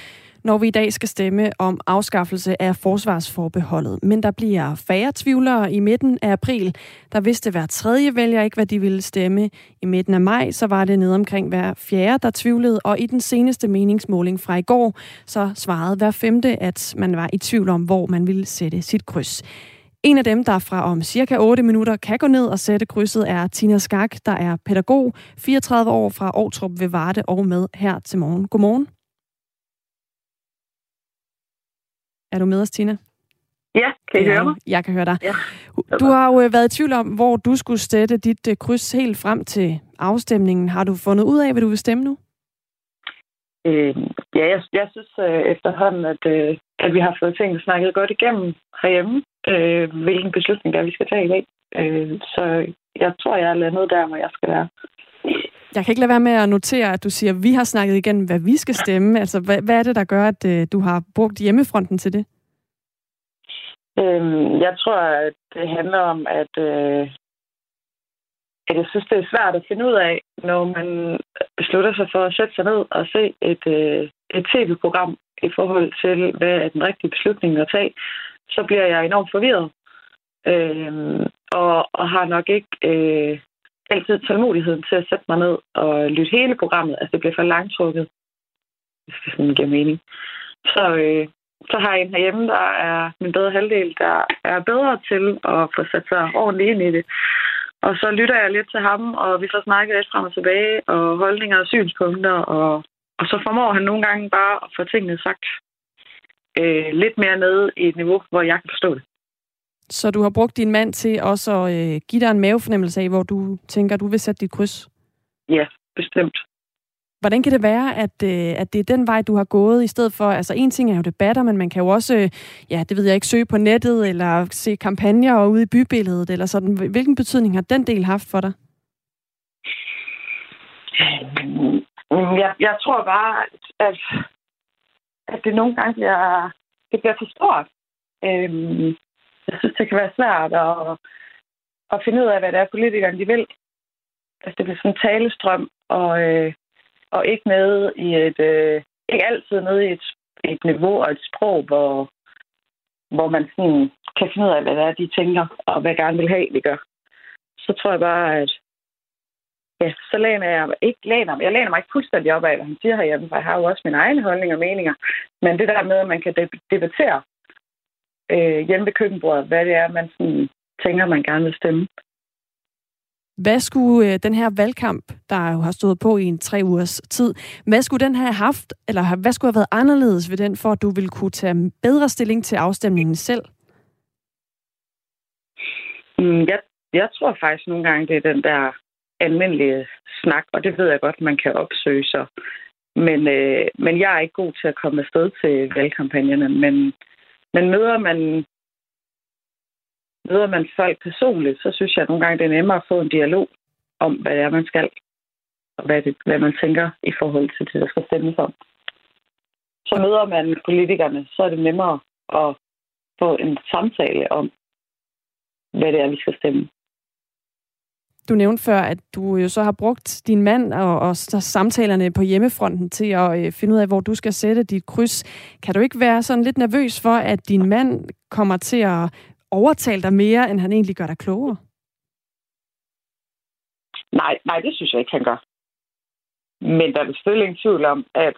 når vi i dag skal stemme om afskaffelse af forsvarsforbeholdet. Men der bliver færre tvivlere i midten af april. Der vidste hver tredje vælger ikke, hvad de ville stemme. I midten af maj, så var det ned omkring hver fjerde, der tvivlede. Og i den seneste meningsmåling fra i går, så svarede hver femte, at man var i tvivl om, hvor man ville sætte sit kryds. En af dem, der fra om cirka 8 minutter kan gå ned og sætte krydset, er Tina Skak, der er pædagog, 34 år fra Aarhus ved Varde og med her til morgen. Godmorgen. Er du med os, Tina? Ja, kan I ja, høre mig? Jeg kan høre dig. Ja. Du har jo øh, været i tvivl om, hvor du skulle sætte dit øh, kryds helt frem til afstemningen. Har du fundet ud af, hvad du vil stemme nu? Øh, ja, jeg, jeg synes øh, efterhånden, at, øh, at vi har fået tingene snakket godt igennem herhjemme, øh, hvilken beslutning der vi skal tage i dag. Øh, så jeg tror, jeg er landet der, hvor jeg skal være. Jeg kan ikke lade være med at notere, at du siger, at vi har snakket igen, hvad vi skal stemme. Altså, hvad, hvad er det, der gør, at øh, du har brugt hjemmefronten til det? Øhm, jeg tror, at det handler om, at, øh, at jeg synes, det er svært at finde ud af, når man beslutter sig for at sætte sig ned og se et, øh, et tv-program i forhold til, hvad er den rigtige beslutning at tage, så bliver jeg enormt forvirret. Øh, og, og har nok ikke øh, altid tålmodigheden til at sætte mig ned og lytte hele programmet. Altså, det bliver for langtrukket, hvis det sådan giver mening. Så, øh, så har jeg en herhjemme, der er min bedre halvdel, der er bedre til at få sat sig ordentligt ind i det. Og så lytter jeg lidt til ham, og vi får snakket lidt frem og tilbage, og holdninger og synspunkter, og, og så formår han nogle gange bare at få tingene sagt øh, lidt mere nede i et niveau, hvor jeg kan forstå det. Så du har brugt din mand til også at øh, give dig en mavefornemmelse af, hvor du tænker, du vil sætte dit kryds? Ja, bestemt. Hvordan kan det være, at, øh, at det er den vej, du har gået, i stedet for, altså en ting er jo debatter, men man kan jo også, øh, ja, det ved jeg ikke, søge på nettet, eller se kampagner ude i bybilledet, eller sådan. Hvilken betydning har den del haft for dig? Jeg, jeg tror bare, at, at det nogle gange bliver, det bliver for stort. Øhm, jeg synes, det kan være svært at, at finde ud af, hvad det er, politikerne de vil. Altså, det bliver sådan en talestrøm, og, øh, og ikke med i et, øh, ikke altid nede i et, et niveau og et sprog, hvor, hvor man sådan kan finde ud af, hvad det er, de tænker, og hvad gerne vil have, vi gør. Så tror jeg bare, at ja, så læner jeg ikke læner, jeg læner mig ikke fuldstændig op af, hvad han siger herhjemme, for jeg har jo også mine egne holdninger og meninger. Men det der med, at man kan debattere øh, hjemme ved køkkenbordet, hvad det er, man sådan, tænker, man gerne vil stemme. Hvad skulle øh, den her valgkamp, der jo har stået på i en tre ugers tid, hvad skulle den have haft, eller hvad skulle have været anderledes ved den, for at du ville kunne tage bedre stilling til afstemningen selv? Mm, jeg, jeg tror faktisk nogle gange, det er den der almindelige snak, og det ved jeg godt, man kan opsøge sig. Men, øh, men jeg er ikke god til at komme afsted til valgkampagnerne, men men møder man, møder man folk personligt, så synes jeg nogle gange, det er nemmere at få en dialog om, hvad det er, man skal, og hvad, det, hvad man tænker i forhold til det, der skal stemmes om. Så møder man politikerne, så er det nemmere at få en samtale om, hvad det er, vi skal stemme. Du nævnte før, at du jo så har brugt din mand og, og samtalerne på hjemmefronten til at øh, finde ud af, hvor du skal sætte dit kryds. Kan du ikke være sådan lidt nervøs for, at din mand kommer til at overtale dig mere, end han egentlig gør dig klogere? Nej, nej, det synes jeg ikke, han gør. Men der er selvfølgelig ingen tvivl om, at,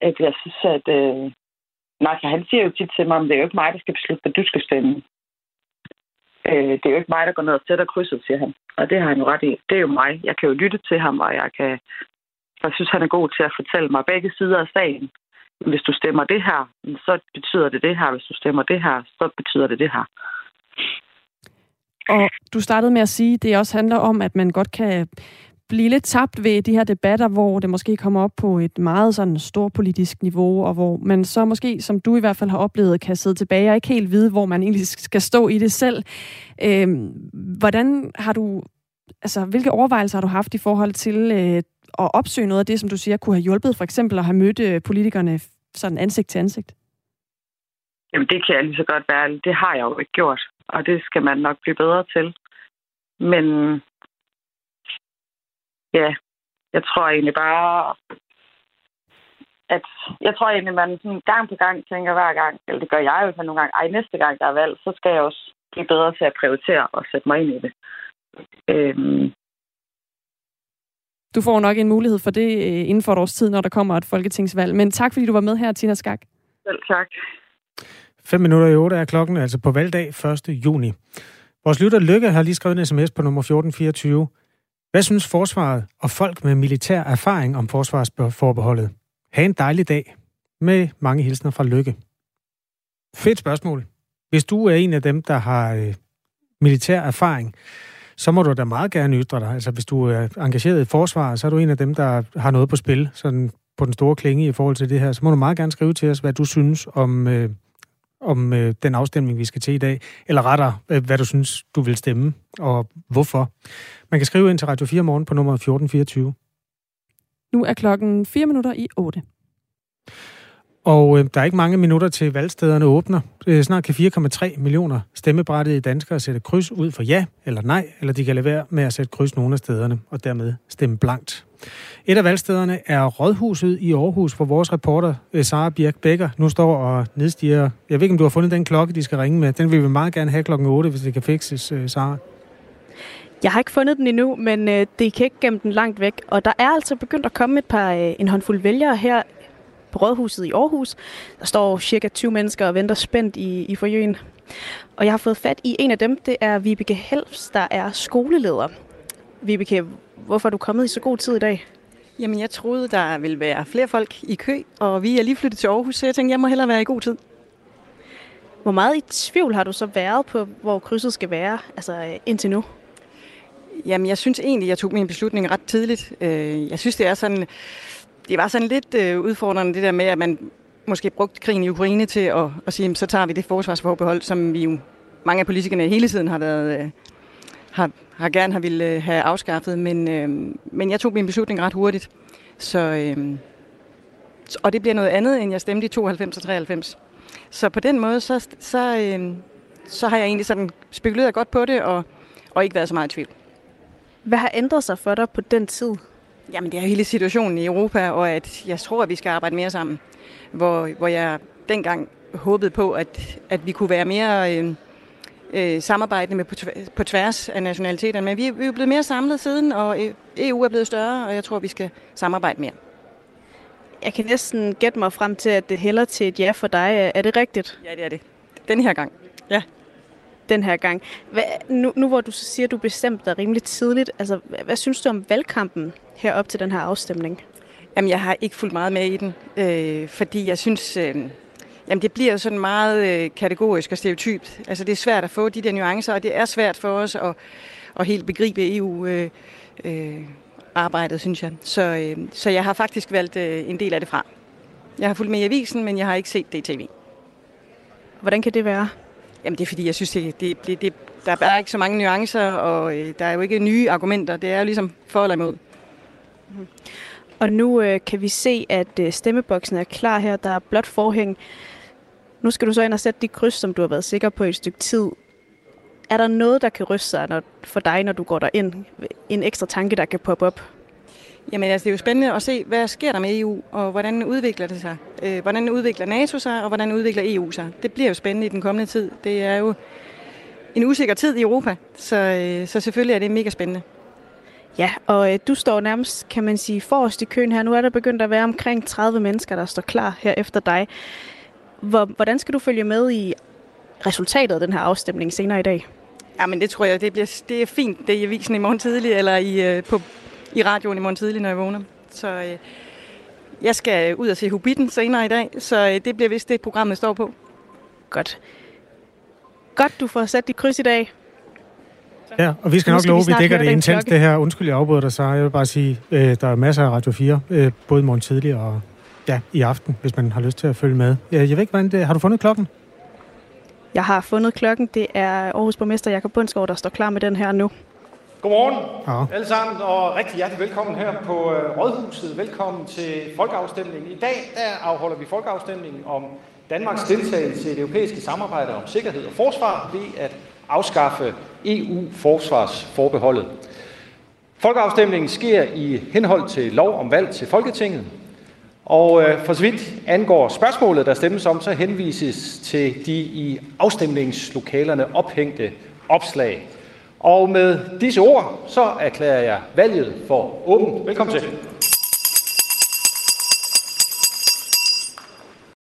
at jeg synes, at... Øh, nej, han siger jo tit til mig, at det er jo ikke mig, der skal beslutte, hvad du skal stemme. Øh, det er jo ikke mig, der går ned og sætter krydset, siger han. Og det har han jo ret i. Det er jo mig. Jeg kan jo lytte til ham, og jeg kan... Jeg synes, han er god til at fortælle mig begge sider af sagen. Hvis du stemmer det her, så betyder det det her. Hvis du stemmer det her, så betyder det det her. Og du startede med at sige, at det også handler om, at man godt kan blive lidt tabt ved de her debatter, hvor det måske kommer op på et meget sådan storpolitisk niveau, og hvor man så måske, som du i hvert fald har oplevet, kan sidde tilbage og ikke helt vide, hvor man egentlig skal stå i det selv. Øhm, hvordan har du, altså hvilke overvejelser har du haft i forhold til øh, at opsøge noget af det, som du siger, kunne have hjulpet, for eksempel at have mødt øh, politikerne sådan ansigt til ansigt? Jamen, det kan jeg lige så godt være. Det har jeg jo ikke gjort, og det skal man nok blive bedre til. Men ja, jeg tror egentlig bare, at jeg tror egentlig, man sådan gang på gang tænker hver gang, eller det gør jeg jo for nogle gange, ej, næste gang der er valg, så skal jeg også blive bedre til at prioritere og sætte mig ind i det. Øhm. Du får nok en mulighed for det øh, inden for et års tid, når der kommer et folketingsvalg. Men tak, fordi du var med her, Tina Skak. Selv tak. 5 minutter i 8 er klokken, altså på valgdag 1. juni. Vores lytter Lykke har lige skrevet en sms på nummer 1424. Hvad synes forsvaret og folk med militær erfaring om forsvarsforbeholdet? Ha' en dejlig dag med mange hilsner fra Lykke. Fedt spørgsmål. Hvis du er en af dem, der har øh, militær erfaring, så må du da meget gerne ytre dig. Altså, hvis du er engageret i forsvaret, så er du en af dem, der har noget på spil, sådan på den store klinge i forhold til det her. Så må du meget gerne skrive til os, hvad du synes om, øh, om øh, den afstemning, vi skal til i dag, eller rettere, øh, hvad du synes, du vil stemme, og hvorfor. Man kan skrive ind til Radio 4 morgen på nummer 1424. Nu er klokken 4 minutter i 8. Og øh, der er ikke mange minutter til valgstederne åbner. Øh, snart kan 4,3 millioner stemmebrættede danskere sætte kryds ud for ja eller nej, eller de kan lade være med at sætte kryds nogle af stederne, og dermed stemme blankt. Et af valgstederne er Rådhuset i Aarhus, hvor vores reporter øh, Sara Birk Becker nu står og nedstiger. Jeg ved ikke, om du har fundet den klokke, de skal ringe med. Den vil vi meget gerne have klokken 8, hvis det kan fikses, øh, Sara. Jeg har ikke fundet den endnu, men øh, det kan ikke gemme den langt væk. Og der er altså begyndt at komme et par, øh, en håndfuld vælgere her på Rådhuset i Aarhus. Der står cirka 20 mennesker og venter spændt i, i forjøen. Og jeg har fået fat i en af dem, det er Vibeke Helfs, der er skoleleder. Vibeke, hvorfor er du kommet i så god tid i dag? Jamen, jeg troede, der ville være flere folk i kø, og vi er lige flyttet til Aarhus, så jeg tænkte, jeg må hellere være i god tid. Hvor meget i tvivl har du så været på, hvor krydset skal være, altså indtil nu? Jamen, jeg synes egentlig, jeg tog min beslutning ret tidligt. Øh, jeg synes, det er sådan, det var sådan lidt øh, udfordrende, det der med, at man måske brugte krigen i Ukraine til at, at sige, så tager vi det forsvarsforbehold, som vi jo, mange af politikerne hele tiden har været, øh, har, har gerne har ville have afskaffet, men, men jeg tog min beslutning ret hurtigt. Så, og det bliver noget andet, end jeg stemte i 92 og 93. Så på den måde, så, så, så har jeg egentlig sådan spekuleret godt på det, og, og ikke været så meget i tvivl. Hvad har ændret sig for dig på den tid? Jamen, det er hele situationen i Europa, og at jeg tror, at vi skal arbejde mere sammen. Hvor, hvor jeg dengang håbede på, at, at vi kunne være mere øh, øh, samarbejdende med på, på tværs af nationaliteterne. Men vi, vi er blevet mere samlet siden, og EU er blevet større, og jeg tror, vi skal samarbejde mere. Jeg kan næsten gætte mig frem til, at det hælder til et ja for dig. Er det rigtigt? Ja, det er det. Den her gang. Ja den her gang. Hvad, nu, nu hvor du så siger, at du bestemte dig rimelig tidligt, altså, hvad, hvad synes du om valgkampen herop til den her afstemning? Jamen, jeg har ikke fulgt meget med i den, øh, fordi jeg synes, øh, jamen, det bliver sådan meget øh, kategorisk og stereotypt. Altså, det er svært at få de der nuancer, og det er svært for os at, at helt begribe EU. Øh, øh, arbejdet, synes jeg. Så, øh, så jeg har faktisk valgt øh, en del af det fra. Jeg har fulgt med i avisen, men jeg har ikke set det i tv. Hvordan kan det være? Jamen det er fordi, jeg synes, det, det, det, det, der er ikke så mange nuancer, og øh, der er jo ikke nye argumenter. Det er jo ligesom for eller imod. Mm. Og nu øh, kan vi se, at øh, stemmeboksen er klar her. Der er blot forhæng. Nu skal du så ind og sætte de kryds, som du har været sikker på i et stykke tid. Er der noget, der kan ryste sig når, for dig, når du går ind? En ekstra tanke, der kan poppe op? Jamen altså, det er jo spændende at se, hvad sker der med EU, og hvordan udvikler det sig? Øh, hvordan udvikler NATO sig, og hvordan udvikler EU sig? Det bliver jo spændende i den kommende tid. Det er jo en usikker tid i Europa, så, øh, så selvfølgelig er det mega spændende. Ja, og øh, du står nærmest, kan man sige, forrest i køen her. Nu er der begyndt at være omkring 30 mennesker, der står klar her efter dig. Hvor, hvordan skal du følge med i resultatet af den her afstemning senere i dag? Ja, men det tror jeg, det, bliver, det er fint. Det er i avisen i morgen tidlig, eller i, øh, på, i radioen i morgen tidlig, når jeg vågner. Så øh, jeg skal ud og se Hobbiten senere i dag, så øh, det bliver vist det, programmet står på. Godt. Godt, du får sat dit kryds i dag. Ja, og vi skal Nu nok love, at vi dækker det intens, det her. Undskyld, jeg afbryder dig, så jeg vil bare sige, øh, der er masser af Radio 4, øh, både morgen tidlig og ja, i aften, hvis man har lyst til at følge med. Jeg, jeg ved ikke, hvordan det Har du fundet klokken? Jeg har fundet klokken. Det er Aarhus borgmester Jakob Bundsgaard, der står klar med den her nu. Godmorgen Ja. alle sammen, og rigtig hjertelig velkommen her på øh, Rådhuset. Velkommen til folkeafstemningen. I dag der afholder vi folkeafstemningen om Danmarks deltagelse i det europæiske samarbejde om sikkerhed og forsvar ved at afskaffe EU-forsvarsforbeholdet. Folkeafstemningen sker i henhold til lov om valg til Folketinget, og øh, for så vidt angår spørgsmålet, der stemmes om, så henvises til de i afstemningslokalerne ophængte opslag. Og med disse ord, så erklærer jeg valget for åbent. Velkommen til.